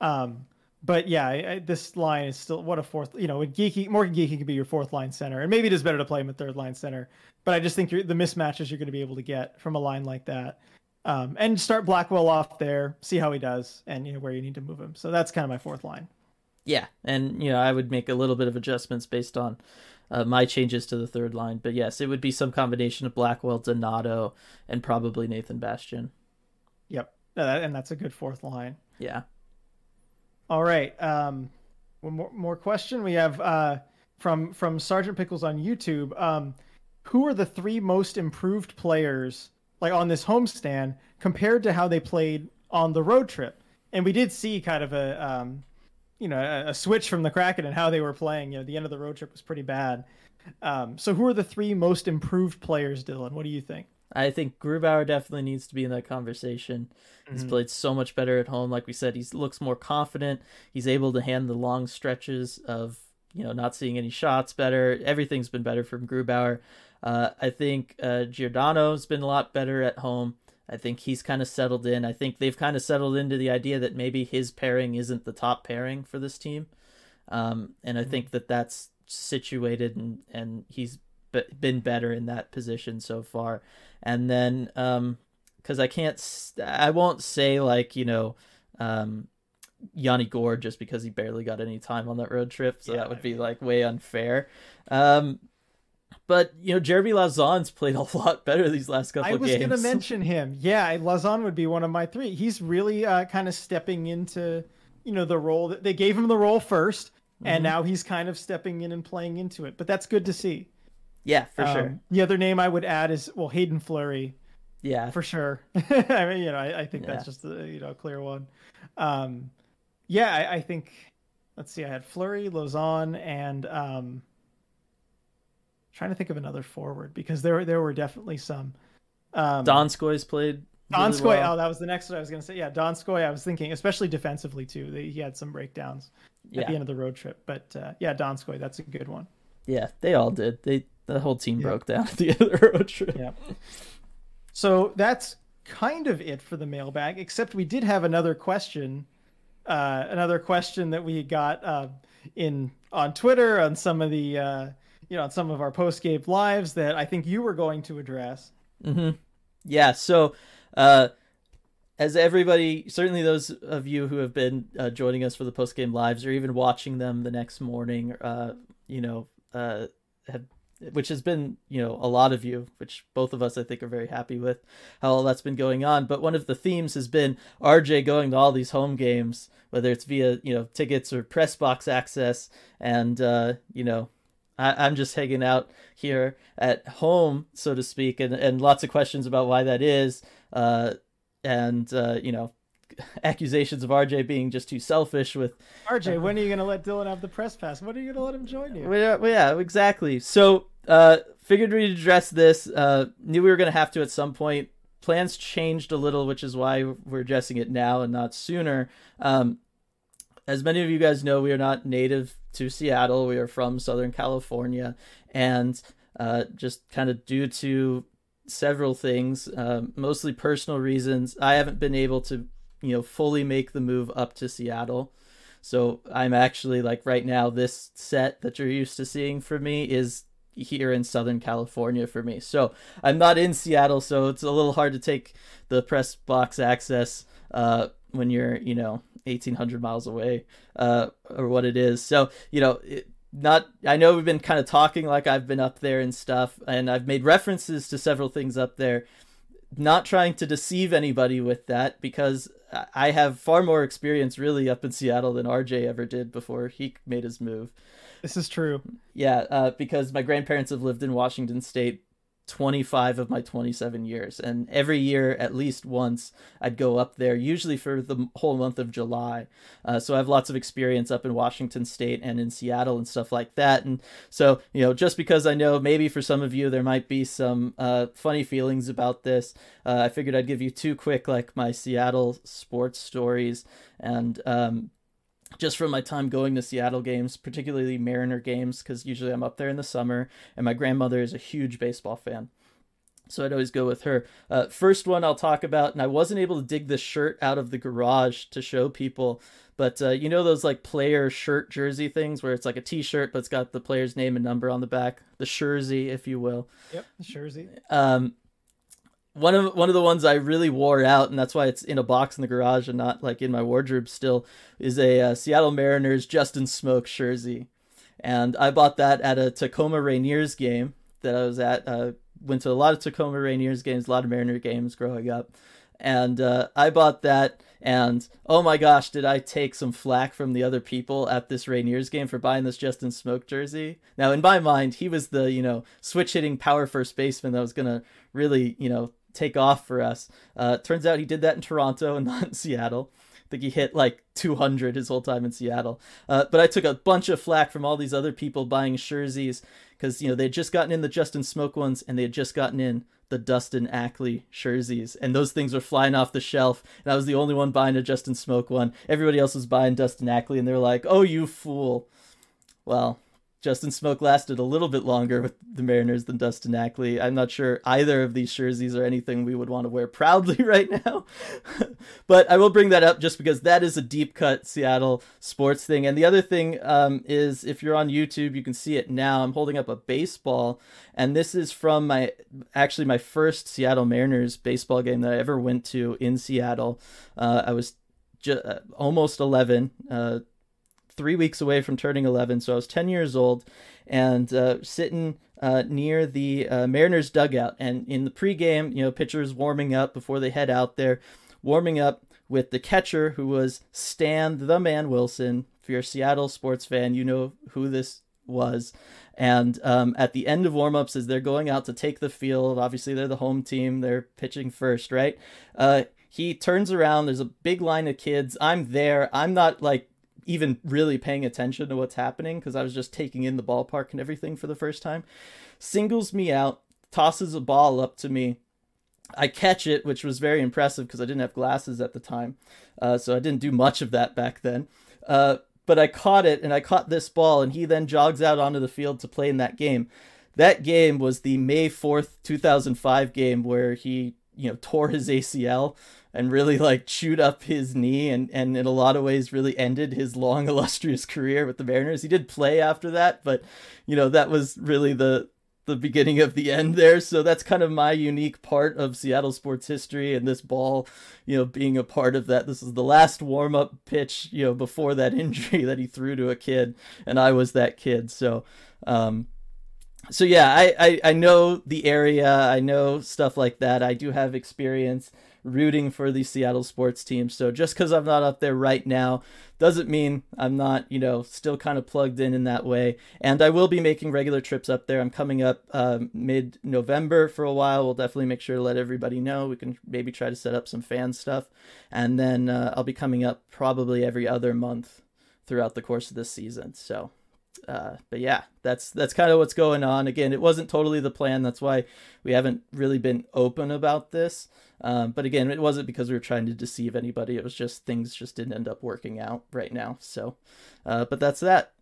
Um, but yeah, I, I, this line is still what a fourth. You know, Geekie Morgan Geekie could be your fourth line center, and maybe it is better to play him at third line center. But I just think the mismatches you're going to be able to get from a line like that, um, and start Blackwell off there, see how he does, and you know where you need to move him. So that's kind of my fourth line. Yeah, and you know I would make a little bit of adjustments based on uh, my changes to the third line. But yes, it would be some combination of Blackwell, Donato, and probably Nathan Bastian. Yep, and that's a good fourth line. Yeah. All right. Um, one more, more question we have uh, from from Sergeant Pickles on YouTube. Um, who are the three most improved players like on this homestand compared to how they played on the road trip? And we did see kind of a um, you know a, a, switch from the Kraken and how they were playing. You know, the end of the road trip was pretty bad. Um, so who are the three most improved players, Dylan? What do you think? I think Grubauer definitely needs to be in that conversation. Mm-hmm. He's played so much better at home. Like we said, he looks more confident. He's able to hand the long stretches of you know not seeing any shots better. Everything's been better from Grubauer. Uh, I think uh, Giordano's been a lot better at home. I think he's kind of settled in. I think they've kind of settled into the idea that maybe his pairing isn't the top pairing for this team. Um, and I mm-hmm. think that that's situated and, and he's been better in that position so far. And then, um, cause I can't, I won't say like, you know, um, Yanni Gourde just because he barely got any time on that road trip. So yeah, that would be like way unfair. Um, but you know, Jeremy Lauzon's played a (laughs) lot better these last couple. I was going to mention him. Yeah, Lauzon would be one of my three. He's really uh, kind of stepping into you know the role that they gave him the role 1st mm-hmm. and now he's kind of stepping in and playing into it. But that's good to see. Yeah, for um, sure. The other name I would add is well Hayden Fleury. Yeah, for sure. (laughs) I mean, you know, I, I think yeah. that's just a you know clear one. Um, yeah, I, I, think. Let's see. I had Fleury, Lauzon, and um, trying to think of another forward because there there were definitely some. Um, Donskoy's played. Really Donskoy. Well. Oh, that was the next one I was going to say. Yeah, Donskoy. I was thinking, especially defensively too. He had some breakdowns yeah. at the end of the road trip. But uh, yeah, Donskoy. That's a good one. Yeah, they all did. They the whole team yeah. broke down at the (laughs) end of the road trip. Yeah. So that's kind of it for the mailbag. Except we did have another question. Uh, another question that we got uh, in on Twitter on some of the uh, you know, on some of our postgame lives that I think you were going to address. Mm-hmm. Yeah. So, uh, as everybody, certainly those of you who have been uh, joining us for the post game lives, or even watching them the next morning, uh, you know, uh, have which has been you know a lot of you which both of us i think are very happy with how all that's been going on but one of the themes has been rj going to all these home games whether it's via you know tickets or press box access and uh you know I, i'm just hanging out here at home so to speak and and lots of questions about why that is uh and uh you know (laughs) accusations of RJ being just too selfish with RJ. When are you going to let Dylan have the press pass? When are you going to let him join you? Well, yeah, exactly. So, uh, figured we'd address this. Uh, knew we were going to have to at some point. Plans changed a little, which is why we're addressing it now and not sooner. Um, as many of you guys know, we are not native to Seattle. We are from Southern California, and uh, just kind of due to several things, uh, mostly personal reasons, I haven't been able to you know fully make the move up to Seattle. So I'm actually like right now this set that you're used to seeing for me is here in Southern California for me. So I'm not in Seattle, so it's a little hard to take the press box access uh, when you're you know 1800 miles away uh, or what it is. So you know. It, not I know we've been kind of talking like I've been up there and stuff and I've made references to several things up there not trying to deceive anybody with that because I have far more experience really up in Seattle than RJ ever did before he made his move. This is true. Yeah, uh, because my grandparents have lived in Washington State 25 of my 27 years. And every year, at least once, I'd go up there, usually for the whole month of July. Uh, so I have lots of experience up in Washington State and in Seattle and stuff like that. And so, you know, just because I know maybe for some of you there might be some uh, funny feelings about this, uh, I figured I'd give you two quick, like, my Seattle sports stories. And, um, just from my time going to Seattle games, particularly Mariner games, because usually I'm up there in the summer, and my grandmother is a huge baseball fan. So I'd always go with her. Uh, first one I'll talk about, and I wasn't able to dig this shirt out of the garage to show people, but uh, you know those like player shirt jersey things where it's like a T-shirt, but it's got the player's name and number on the back, the jersey, if you will. Yep, the jersey. Um, one of one of the ones I really wore out, and that's why it's in a box in the garage and not like in my wardrobe still, is a uh, Seattle Mariners Justin Smoak jersey, and I bought that at a Tacoma Rainiers game that I was at. Uh, went to a lot of Tacoma Rainiers games, a lot of Mariner games growing up, and uh, I bought that. And oh my gosh, did I take some flack from the other people at this Rainiers game for buying this Justin Smoak jersey? Now, in my mind, he was the you know switch hitting power first baseman that was gonna really you know take off for us. Uh, turns out he did that in Toronto and (laughs) not in Seattle. I think he hit like 200 his whole time in Seattle. Uh, but I took a bunch of flack from all these other people buying jerseys because you know they had just gotten in the Justin Smoak ones and they had just gotten in the Dustin Ackley jerseys, and those things were flying off the shelf. And I was the only one buying a Justin Smoak one. Everybody else was buying Dustin Ackley, and they're like, "Oh, you fool!" Well, Justin Smoak lasted a little bit longer with the Mariners than Dustin Ackley. I'm not sure either of these jerseys are anything we would want to wear proudly (laughs) right now. (laughs) but I will bring that up just because that is a deep cut Seattle sports thing. And the other thing um, is if you're on YouTube, you can see it now. I'm holding up a baseball, and this is from my actually my first Seattle Mariners baseball game that I ever went to in Seattle. Uh, I was uh, almost 11. Uh, three weeks away from turning 11, so I was 10 years old, and uh, sitting uh, near the uh, Mariners dugout. And in the pregame, you know, pitchers warming up before they head out there, warming up with the catcher who was Dan the Man Wilson. If you're a Seattle sports fan, you know who this was. And um, at the end of warmups, as they're going out to take the field, obviously they're the home team, they're pitching first, right? Uh, he turns around. There's a big line of kids. I'm there. I'm not like even really paying attention to what's happening because I was just taking in the ballpark and everything for the first time. Singles me out, tosses a ball up to me. I catch it, which was very impressive because I didn't have glasses at the time. Uh, so I didn't do much of that back then. Uh, but I caught it and I caught this ball, and he then jogs out onto the field to play in that game. That game was the May 4th, 2005 game where he, you know, tore his ACL and really like chewed up his knee and, and in a lot of ways really ended his long (laughs) illustrious career with the Mariners. He did play after that, but you know, that was really the the beginning of the end there. So that's kind of my unique part of Seattle sports history and this ball, you know, being a part of that. This is the last warm up pitch, you know, before that (laughs) injury that he threw to a kid, and I was that kid. So, um, so yeah, I, I, I know the area, I know stuff like that. I do have experience rooting for the Seattle sports team. So just because I'm not up there right now doesn't mean I'm not, you know, still kind of plugged in in that way. And I will be making regular trips up there. I'm coming up uh, mid November for a while. We'll definitely make sure to let everybody know. We can maybe try to set up some fan stuff. And then uh, I'll be coming up probably every other month throughout the course of this season. So uh, but yeah, that's that's kind of what's going on. Again, it wasn't totally the plan. That's why we haven't really been open about this. Um, but again, it wasn't because we were trying to deceive anybody. It was just things just didn't end up working out right now. So, uh, but that's that.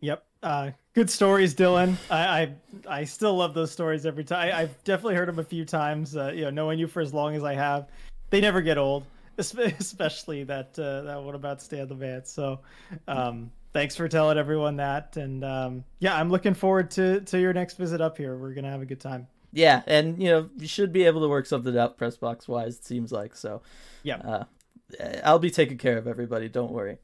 Yep. Uh, good stories, Dylan. I, I, I still love those stories every time. I, have definitely heard them a few times. Uh, you know, knowing you for as long as I have, they never get old. (laughs) Especially that uh, that one about Dan the Man. So, um, thanks for telling everyone that. And um, yeah, I'm looking forward to to your next visit up here. We're gonna have a good time. Yeah, and you know you should be able to work something out press box wise. It seems like so. Yeah, uh, I'll be taking care of everybody. Don't worry.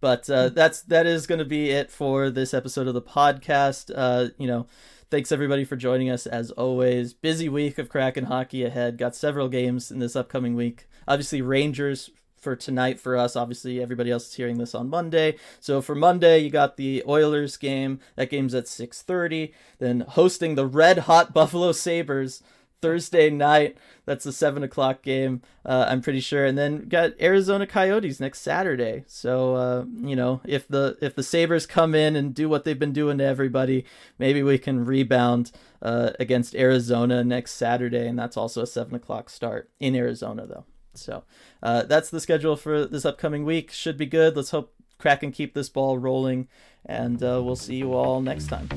But uh, that's that is going to be it for this episode of the podcast. Uh, you know, thanks everybody for joining us as always. Busy week of Kraken hockey ahead. Got several games in this upcoming week. Obviously, Rangers for tonight for us. Obviously, everybody else is hearing this on Monday. So for Monday, you got the Oilers game. That game's at 6:30. Then hosting the red hot Buffalo Sabres Thursday night. That's the seven o'clock game. Uh, I'm pretty sure. And then got Arizona Coyotes next Saturday. So uh, you know, if the if the Sabres come in and do what they've been doing to everybody, maybe we can rebound uh, against Arizona next Saturday. And that's also a seven o'clock start in Arizona, though. So uh, that's the schedule for this upcoming week. Should be good. Let's hope Kraken keep this ball rolling, and uh, we'll see you all next time.